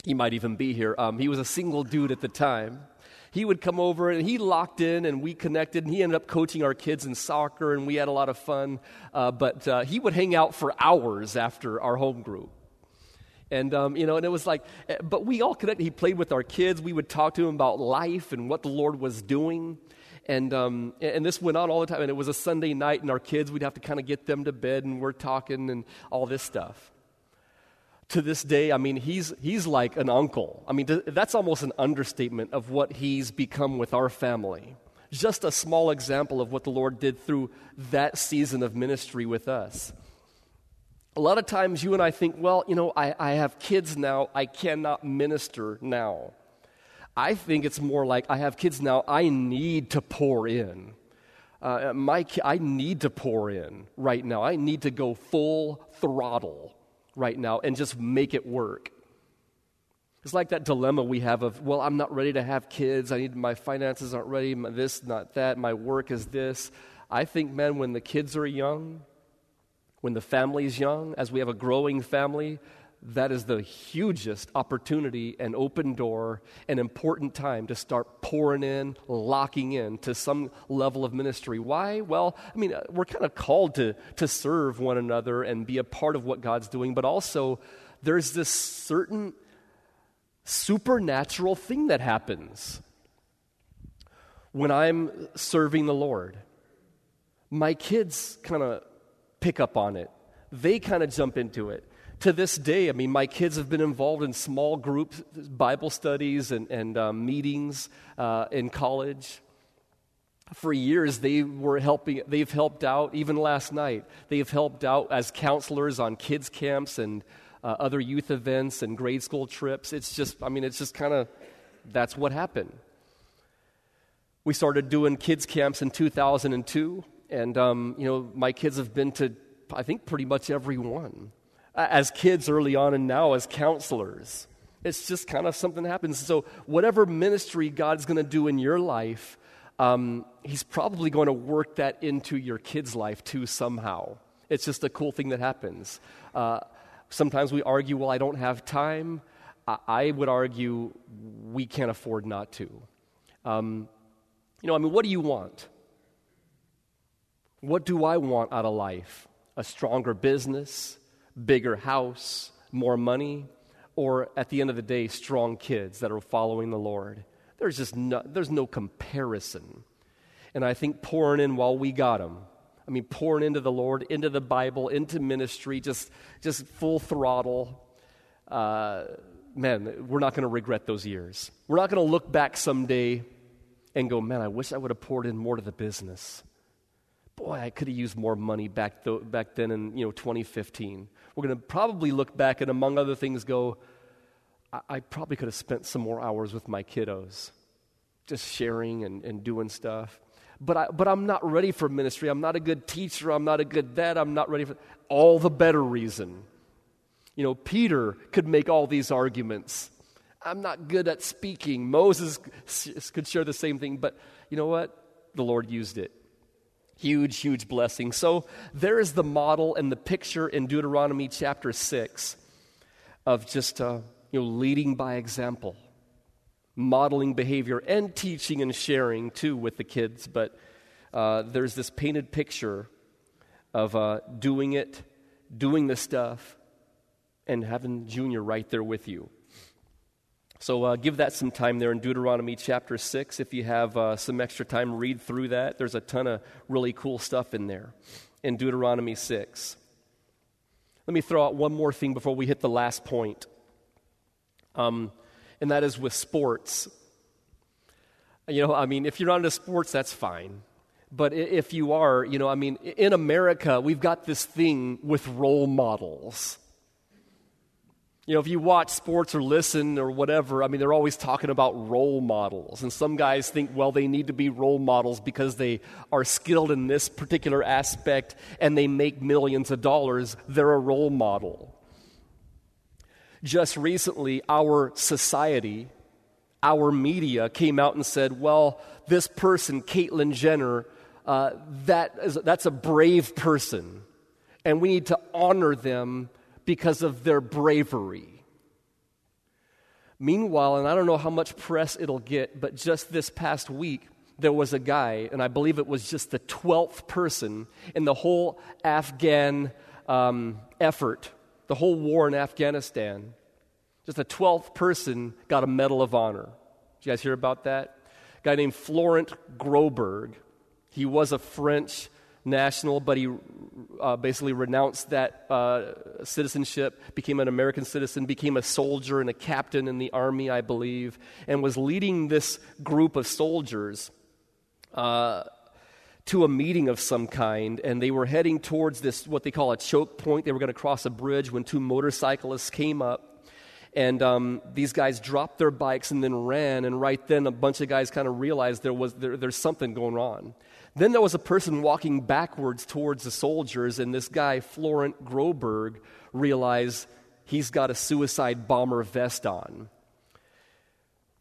he might even be here. Um, he was a single dude at the time. He would come over and he locked in and we connected and he ended up coaching our kids in soccer and we had a lot of fun. Uh, but uh, he would hang out for hours after our home group. And, um, you know, and it was like, eh, but we all connected. He played with our kids. We would talk to him about life and what the Lord was doing. And, um, and this went on all the time. And it was a Sunday night, and our kids, we'd have to kind of get them to bed, and we're talking and all this stuff. To this day, I mean, he's, he's like an uncle. I mean, that's almost an understatement of what he's become with our family. Just a small example of what the Lord did through that season of ministry with us a lot of times you and I think, well, you know, I, I have kids now, I cannot minister now. I think it's more like I have kids now, I need to pour in. Uh, my, I need to pour in right now. I need to go full throttle right now and just make it work. It's like that dilemma we have of, well, I'm not ready to have kids. I need my finances aren't ready. My this, not that. My work is this. I think, man, when the kids are young, when the family's young, as we have a growing family, that is the hugest opportunity and open door and important time to start pouring in, locking in to some level of ministry. Why? Well, I mean, uh, we're kind of called to, to serve one another and be a part of what God's doing, but also there's this certain supernatural thing that happens when I'm serving the Lord. My kids kind of pick up on it. They kind of jump into it. To this day, I mean, my kids have been involved in small groups, Bible studies, and, and um, meetings uh, in college. For years, they were helping, they've helped out, even last night, they've helped out as counselors on kids' camps and uh, other youth events and grade school trips. It's just, I mean, it's just kind of, that's what happened. We started doing kids' camps in 2002. And, um, you know, my kids have been to, I think, pretty much every one. As kids early on and now as counselors. It's just kind of something happens. So, whatever ministry God's going to do in your life, um, He's probably going to work that into your kid's life too somehow. It's just a cool thing that happens. Uh, sometimes we argue, well, I don't have time. I, I would argue we can't afford not to. Um, you know, I mean, what do you want? What do I want out of life? A stronger business, bigger house, more money, or at the end of the day, strong kids that are following the Lord? There's just no, there's no comparison. And I think pouring in while we got them, I mean, pouring into the Lord, into the Bible, into ministry, just, just full throttle. Uh, man, we're not going to regret those years. We're not going to look back someday and go, man, I wish I would have poured in more to the business boy, I could have used more money back, th- back then in you know, 2015. We're going to probably look back and, among other things, go, I-, I probably could have spent some more hours with my kiddos, just sharing and, and doing stuff. But, I, but I'm not ready for ministry. I'm not a good teacher. I'm not a good dad. I'm not ready for all the better reason. You know, Peter could make all these arguments. I'm not good at speaking. Moses could share the same thing, but you know what? The Lord used it. Huge, huge blessing. So there is the model and the picture in Deuteronomy chapter 6 of just uh, you know, leading by example, modeling behavior, and teaching and sharing too with the kids. But uh, there's this painted picture of uh, doing it, doing the stuff, and having Junior right there with you. So uh, give that some time there in Deuteronomy chapter 6. If you have uh, some extra time, read through that. There's a ton of really cool stuff in there in Deuteronomy 6. Let me throw out one more thing before we hit the last point, um, and that is with sports. You know, I mean, if you're not into sports, that's fine. But if you are, you know, I mean, in America, we've got this thing with role models. You know, if you watch sports or listen or whatever, I mean, they're always talking about role models. And some guys think, well, they need to be role models because they are skilled in this particular aspect and they make millions of dollars. They're a role model. Just recently, our society, our media came out and said, well, this person, Caitlyn Jenner, uh, that is, that's a brave person, and we need to honor them because of their bravery. Meanwhile, and I don't know how much press it'll get, but just this past week, there was a guy, and I believe it was just the 12th person in the whole Afghan um, effort, the whole war in Afghanistan. Just the 12th person got a Medal of Honor. Did you guys hear about that? A guy named Florent Groberg. He was a French national, but he uh, basically renounced that uh, citizenship, became an American citizen, became a soldier and a captain in the army, I believe, and was leading this group of soldiers. Uh, to a meeting of some kind, and they were heading towards this, what they call a choke point. They were going to cross a bridge when two motorcyclists came up and um, these guys dropped their bikes and then ran. And right then, a bunch of guys kind of realized there was, there, there's something going on. Then there was a person walking backwards towards the soldiers, and this guy, Florent Groberg, realized he's got a suicide bomber vest on.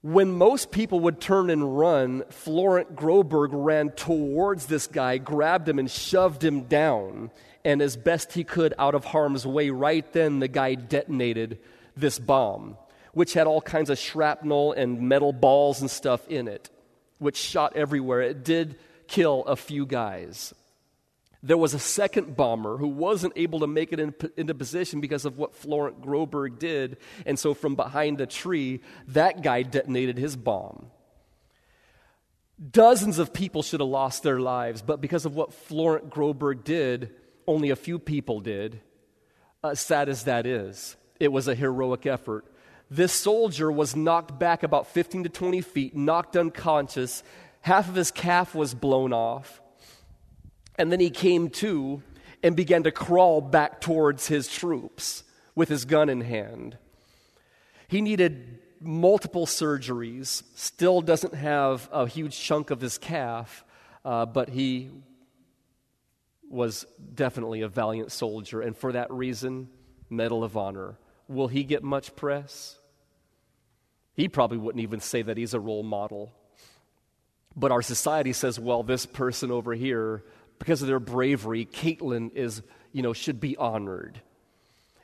When most people would turn and run, Florent Groberg ran towards this guy, grabbed him, and shoved him down. And as best he could out of harm's way, right then the guy detonated this bomb, which had all kinds of shrapnel and metal balls and stuff in it, which shot everywhere. It did kill a few guys. There was a second bomber who wasn't able to make it in, into position because of what Florent Groberg did. And so, from behind a tree, that guy detonated his bomb. Dozens of people should have lost their lives, but because of what Florent Groberg did, only a few people did. Uh, sad as that is. It was a heroic effort. This soldier was knocked back about 15 to 20 feet, knocked unconscious. Half of his calf was blown off. And then he came to and began to crawl back towards his troops with his gun in hand. He needed multiple surgeries, still doesn't have a huge chunk of his calf, uh, but he was definitely a valiant soldier, and for that reason, Medal of Honor. Will he get much press? He probably wouldn't even say that he's a role model. But our society says, well, this person over here, because of their bravery, Caitlyn is, you know, should be honored.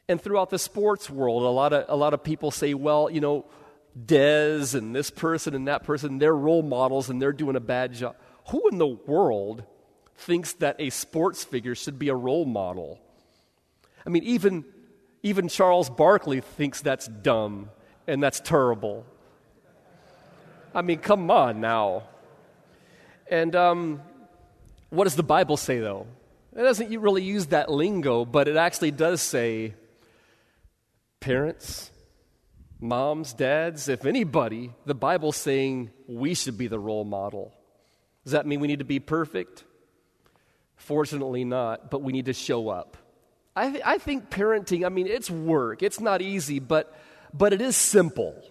And throughout the sports world, a lot of, a lot of people say, well, you know, Dez and this person and that person, they're role models and they're doing a bad job. Who in the world thinks that a sports figure should be a role model? I mean, even even Charles Barkley thinks that's dumb and that's terrible. I mean, come on now. And um, what does the Bible say, though? It doesn't really use that lingo, but it actually does say parents, moms, dads, if anybody, the Bible's saying we should be the role model. Does that mean we need to be perfect? Fortunately, not, but we need to show up. I, th- I think parenting, I mean, it's work. It's not easy, but, but it is simple.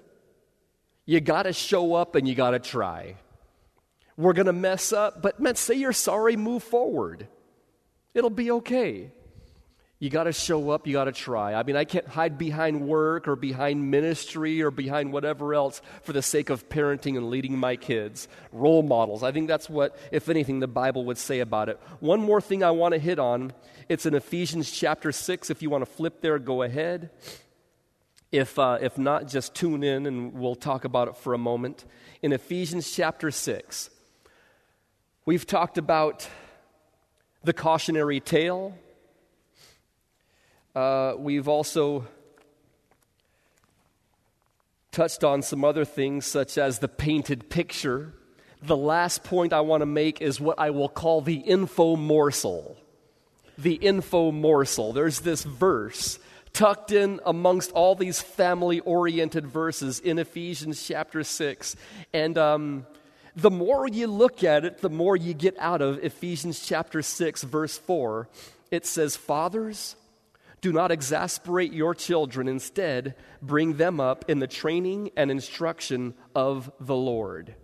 You got to show up and you got to try. We're going to mess up, but man, say you're sorry, move forward. It'll be okay. You got to show up, you got to try. I mean, I can't hide behind work or behind ministry or behind whatever else for the sake of parenting and leading my kids. Role models. I think that's what, if anything, the Bible would say about it. One more thing I want to hit on it's in Ephesians chapter 6. If you want to flip there, go ahead. If, uh, if not, just tune in and we'll talk about it for a moment. In Ephesians chapter 6, we've talked about the cautionary tale uh, we've also touched on some other things, such as the painted picture. The last point I want to make is what I will call the info morsel. The info morsel. There's this verse tucked in amongst all these family oriented verses in Ephesians chapter 6. And um, the more you look at it, the more you get out of Ephesians chapter 6, verse 4. It says, Fathers, do not exasperate your children. Instead, bring them up in the training and instruction of the Lord.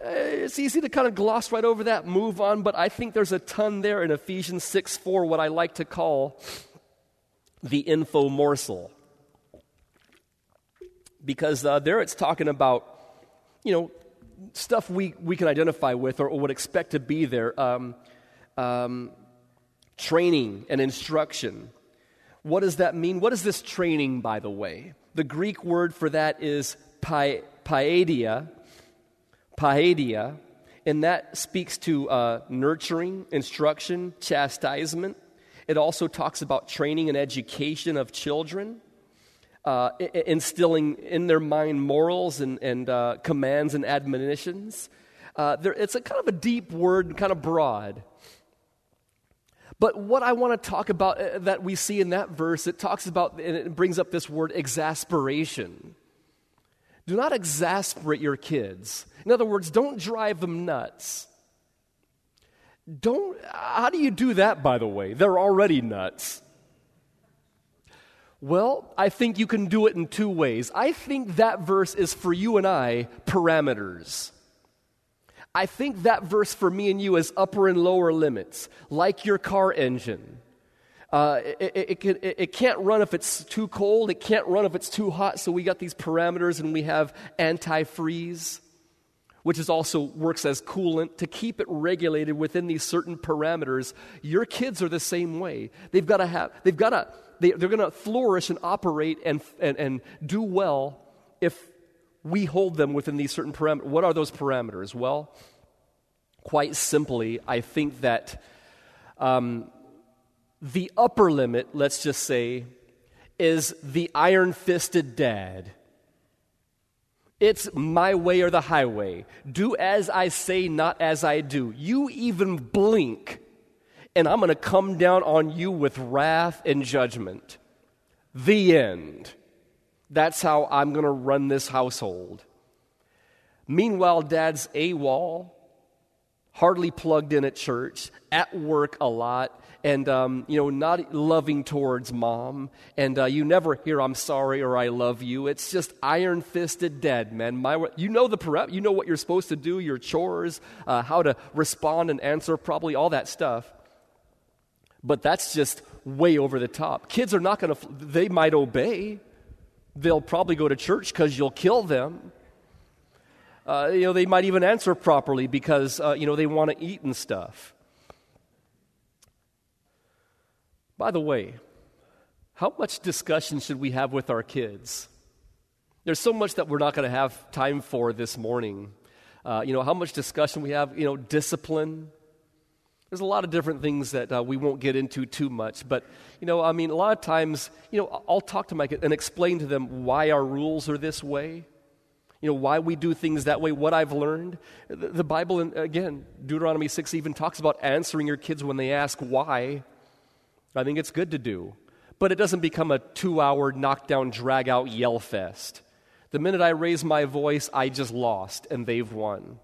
Eh, it's easy to kind of gloss right over that, move on, but I think there's a ton there in Ephesians 6 4, what I like to call the info morsel. Because uh, there it's talking about, you know, stuff we, we can identify with or, or would expect to be there. Um, um, training and instruction. What does that mean? What is this training, by the way? The Greek word for that is pi, paideia, paideia, and that speaks to uh, nurturing, instruction, chastisement. It also talks about training and education of children, uh, instilling in their mind morals and, and uh, commands and admonitions. Uh, it's a kind of a deep word, kind of broad. But what I want to talk about uh, that we see in that verse, it talks about, and it brings up this word exasperation. Do not exasperate your kids. In other words, don't drive them nuts. Don't, how do you do that, by the way? They're already nuts. Well, I think you can do it in two ways. I think that verse is for you and I parameters. I think that verse for me and you is upper and lower limits, like your car engine. Uh, it, it, it, it, can't run if it's too cold. It can't run if it's too hot. So we got these parameters, and we have antifreeze which is also works as coolant to keep it regulated within these certain parameters your kids are the same way they've got to have they've got to they, they're going to flourish and operate and, and, and do well if we hold them within these certain parameters what are those parameters well quite simply i think that um, the upper limit let's just say is the iron fisted dad it's my way or the highway. Do as I say, not as I do. You even blink, and I'm going to come down on you with wrath and judgment. The end. That's how I'm going to run this household. Meanwhile, dad's AWOL, hardly plugged in at church, at work a lot, and um, you know not loving towards mom and uh, you never hear i'm sorry or i love you it's just iron fisted dead man My, you know the prep you know what you're supposed to do your chores uh, how to respond and answer probably all that stuff but that's just way over the top kids are not going to they might obey they'll probably go to church because you'll kill them uh, you know they might even answer properly because uh, you know they want to eat and stuff By the way, how much discussion should we have with our kids? There's so much that we're not going to have time for this morning. Uh, you know, how much discussion we have, you know, discipline. There's a lot of different things that uh, we won't get into too much. But, you know, I mean, a lot of times, you know, I'll talk to my kids and explain to them why our rules are this way. You know, why we do things that way, what I've learned. The, the Bible, again, Deuteronomy 6 even talks about answering your kids when they ask why. I think it's good to do. But it doesn't become a two hour knockdown, drag out yell fest. The minute I raise my voice, I just lost and they've won.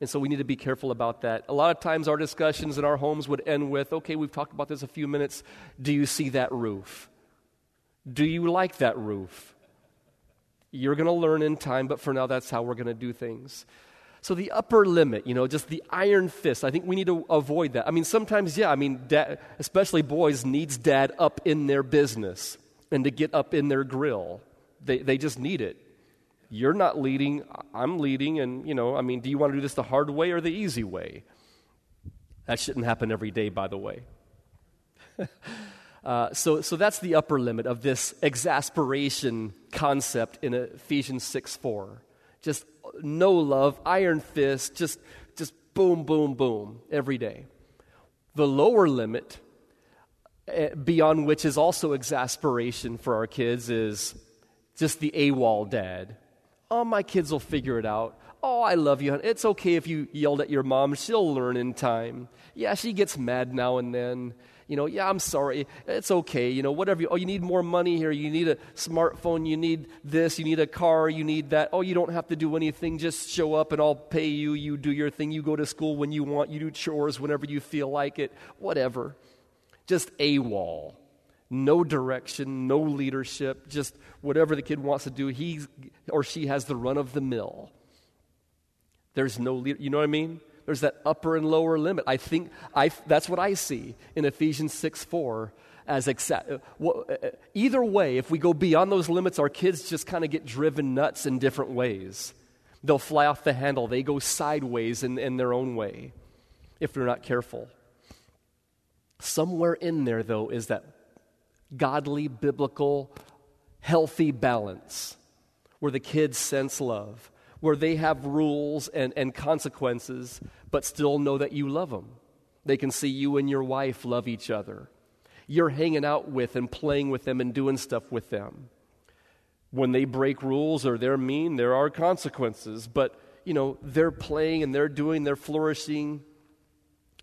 And so we need to be careful about that. A lot of times our discussions in our homes would end with okay, we've talked about this a few minutes. Do you see that roof? Do you like that roof? You're going to learn in time, but for now, that's how we're going to do things. So the upper limit, you know, just the iron fist, I think we need to avoid that. I mean, sometimes, yeah, I mean, dad, especially boys, needs dad up in their business and to get up in their grill. They, they just need it. You're not leading, I'm leading, and, you know, I mean, do you want to do this the hard way or the easy way? That shouldn't happen every day, by the way. uh, so, so that's the upper limit of this exasperation concept in Ephesians 6 4. Just no love, iron fist, just, just boom, boom, boom every day. The lower limit, eh, beyond which is also exasperation for our kids, is just the AWOL dad. Oh, my kids will figure it out. Oh, I love you. It's okay if you yelled at your mom. She'll learn in time. Yeah, she gets mad now and then. You know, yeah, I'm sorry. It's okay. You know, whatever. You, oh, you need more money here. You need a smartphone. You need this. You need a car. You need that. Oh, you don't have to do anything. Just show up and I'll pay you. You do your thing. You go to school when you want. You do chores whenever you feel like it. Whatever. Just AWOL. No direction, no leadership, just whatever the kid wants to do, he or she has the run of the mill. There's no leader. You know what I mean? There's that upper and lower limit. I think I, that's what I see in Ephesians 6 4 as uh, either way, if we go beyond those limits, our kids just kind of get driven nuts in different ways. They'll fly off the handle, they go sideways in, in their own way if they're not careful. Somewhere in there, though, is that godly, biblical, healthy balance where the kids sense love where they have rules and, and consequences, but still know that you love them. They can see you and your wife love each other. You're hanging out with and playing with them and doing stuff with them. When they break rules or they're mean, there are consequences, but you know, they're playing and they're doing, they're flourishing.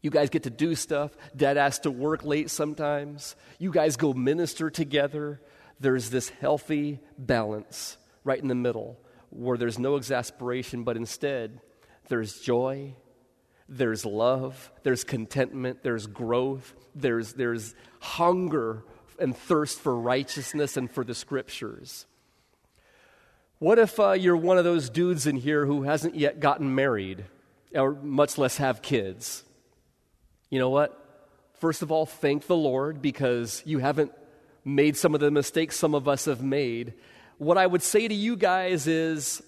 You guys get to do stuff. Dad has to work late sometimes. You guys go minister together. There's this healthy balance right in the middle where there's no exasperation, but instead there's joy, there's love, there's contentment, there's growth, there's, there's hunger and thirst for righteousness and for the scriptures. What if uh, you're one of those dudes in here who hasn't yet gotten married, or much less have kids? You know what? First of all, thank the Lord because you haven't made some of the mistakes some of us have made what I would say to you guys is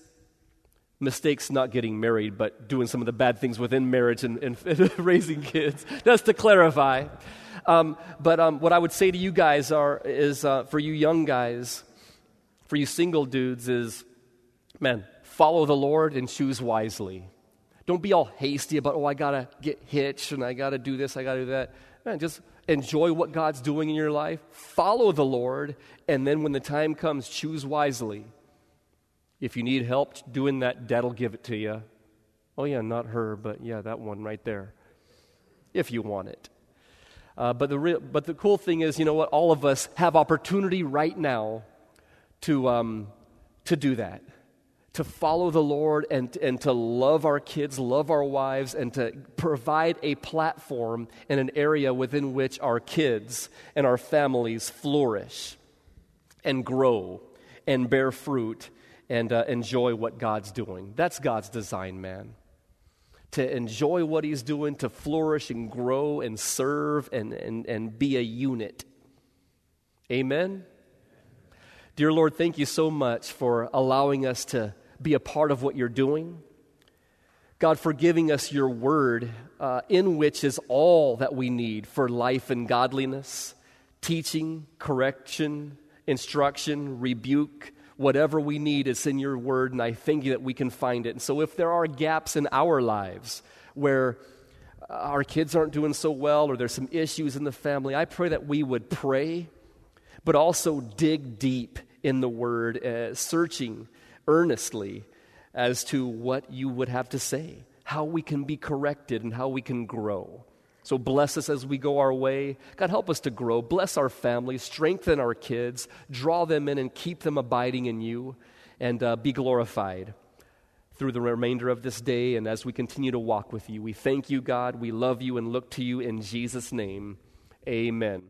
mistakes not getting married, but doing some of the bad things within marriage and, and raising kids. Just to clarify. Um, but um, what I would say to you guys are, is uh, for you young guys, for you single dudes, is man, follow the Lord and choose wisely. Don't be all hasty about, oh, I got to get hitched and I got to do this, I got to do that. Man, just enjoy what God's doing in your life, follow the Lord, and then when the time comes, choose wisely. If you need help doing that, Dad'll give it to you. Oh, yeah, not her, but yeah, that one right there. If you want it. Uh, but, the real, but the cool thing is, you know what? All of us have opportunity right now to, um, to do that to follow the Lord and, and to love our kids, love our wives, and to provide a platform and an area within which our kids and our families flourish and grow and bear fruit and uh, enjoy what God's doing. That's God's design, man. To enjoy what He's doing, to flourish and grow and serve and, and, and be a unit. Amen? Dear Lord, thank you so much for allowing us to be a part of what you're doing. God, for giving us your word, uh, in which is all that we need for life and godliness, teaching, correction, instruction, rebuke, whatever we need is in your word, and I thank you that we can find it. And so, if there are gaps in our lives where our kids aren't doing so well or there's some issues in the family, I pray that we would pray, but also dig deep in the word, uh, searching earnestly as to what you would have to say, how we can be corrected, and how we can grow. So bless us as we go our way. God, help us to grow. Bless our families, strengthen our kids, draw them in, and keep them abiding in you, and uh, be glorified through the remainder of this day and as we continue to walk with you. We thank you, God. We love you and look to you in Jesus' name. Amen.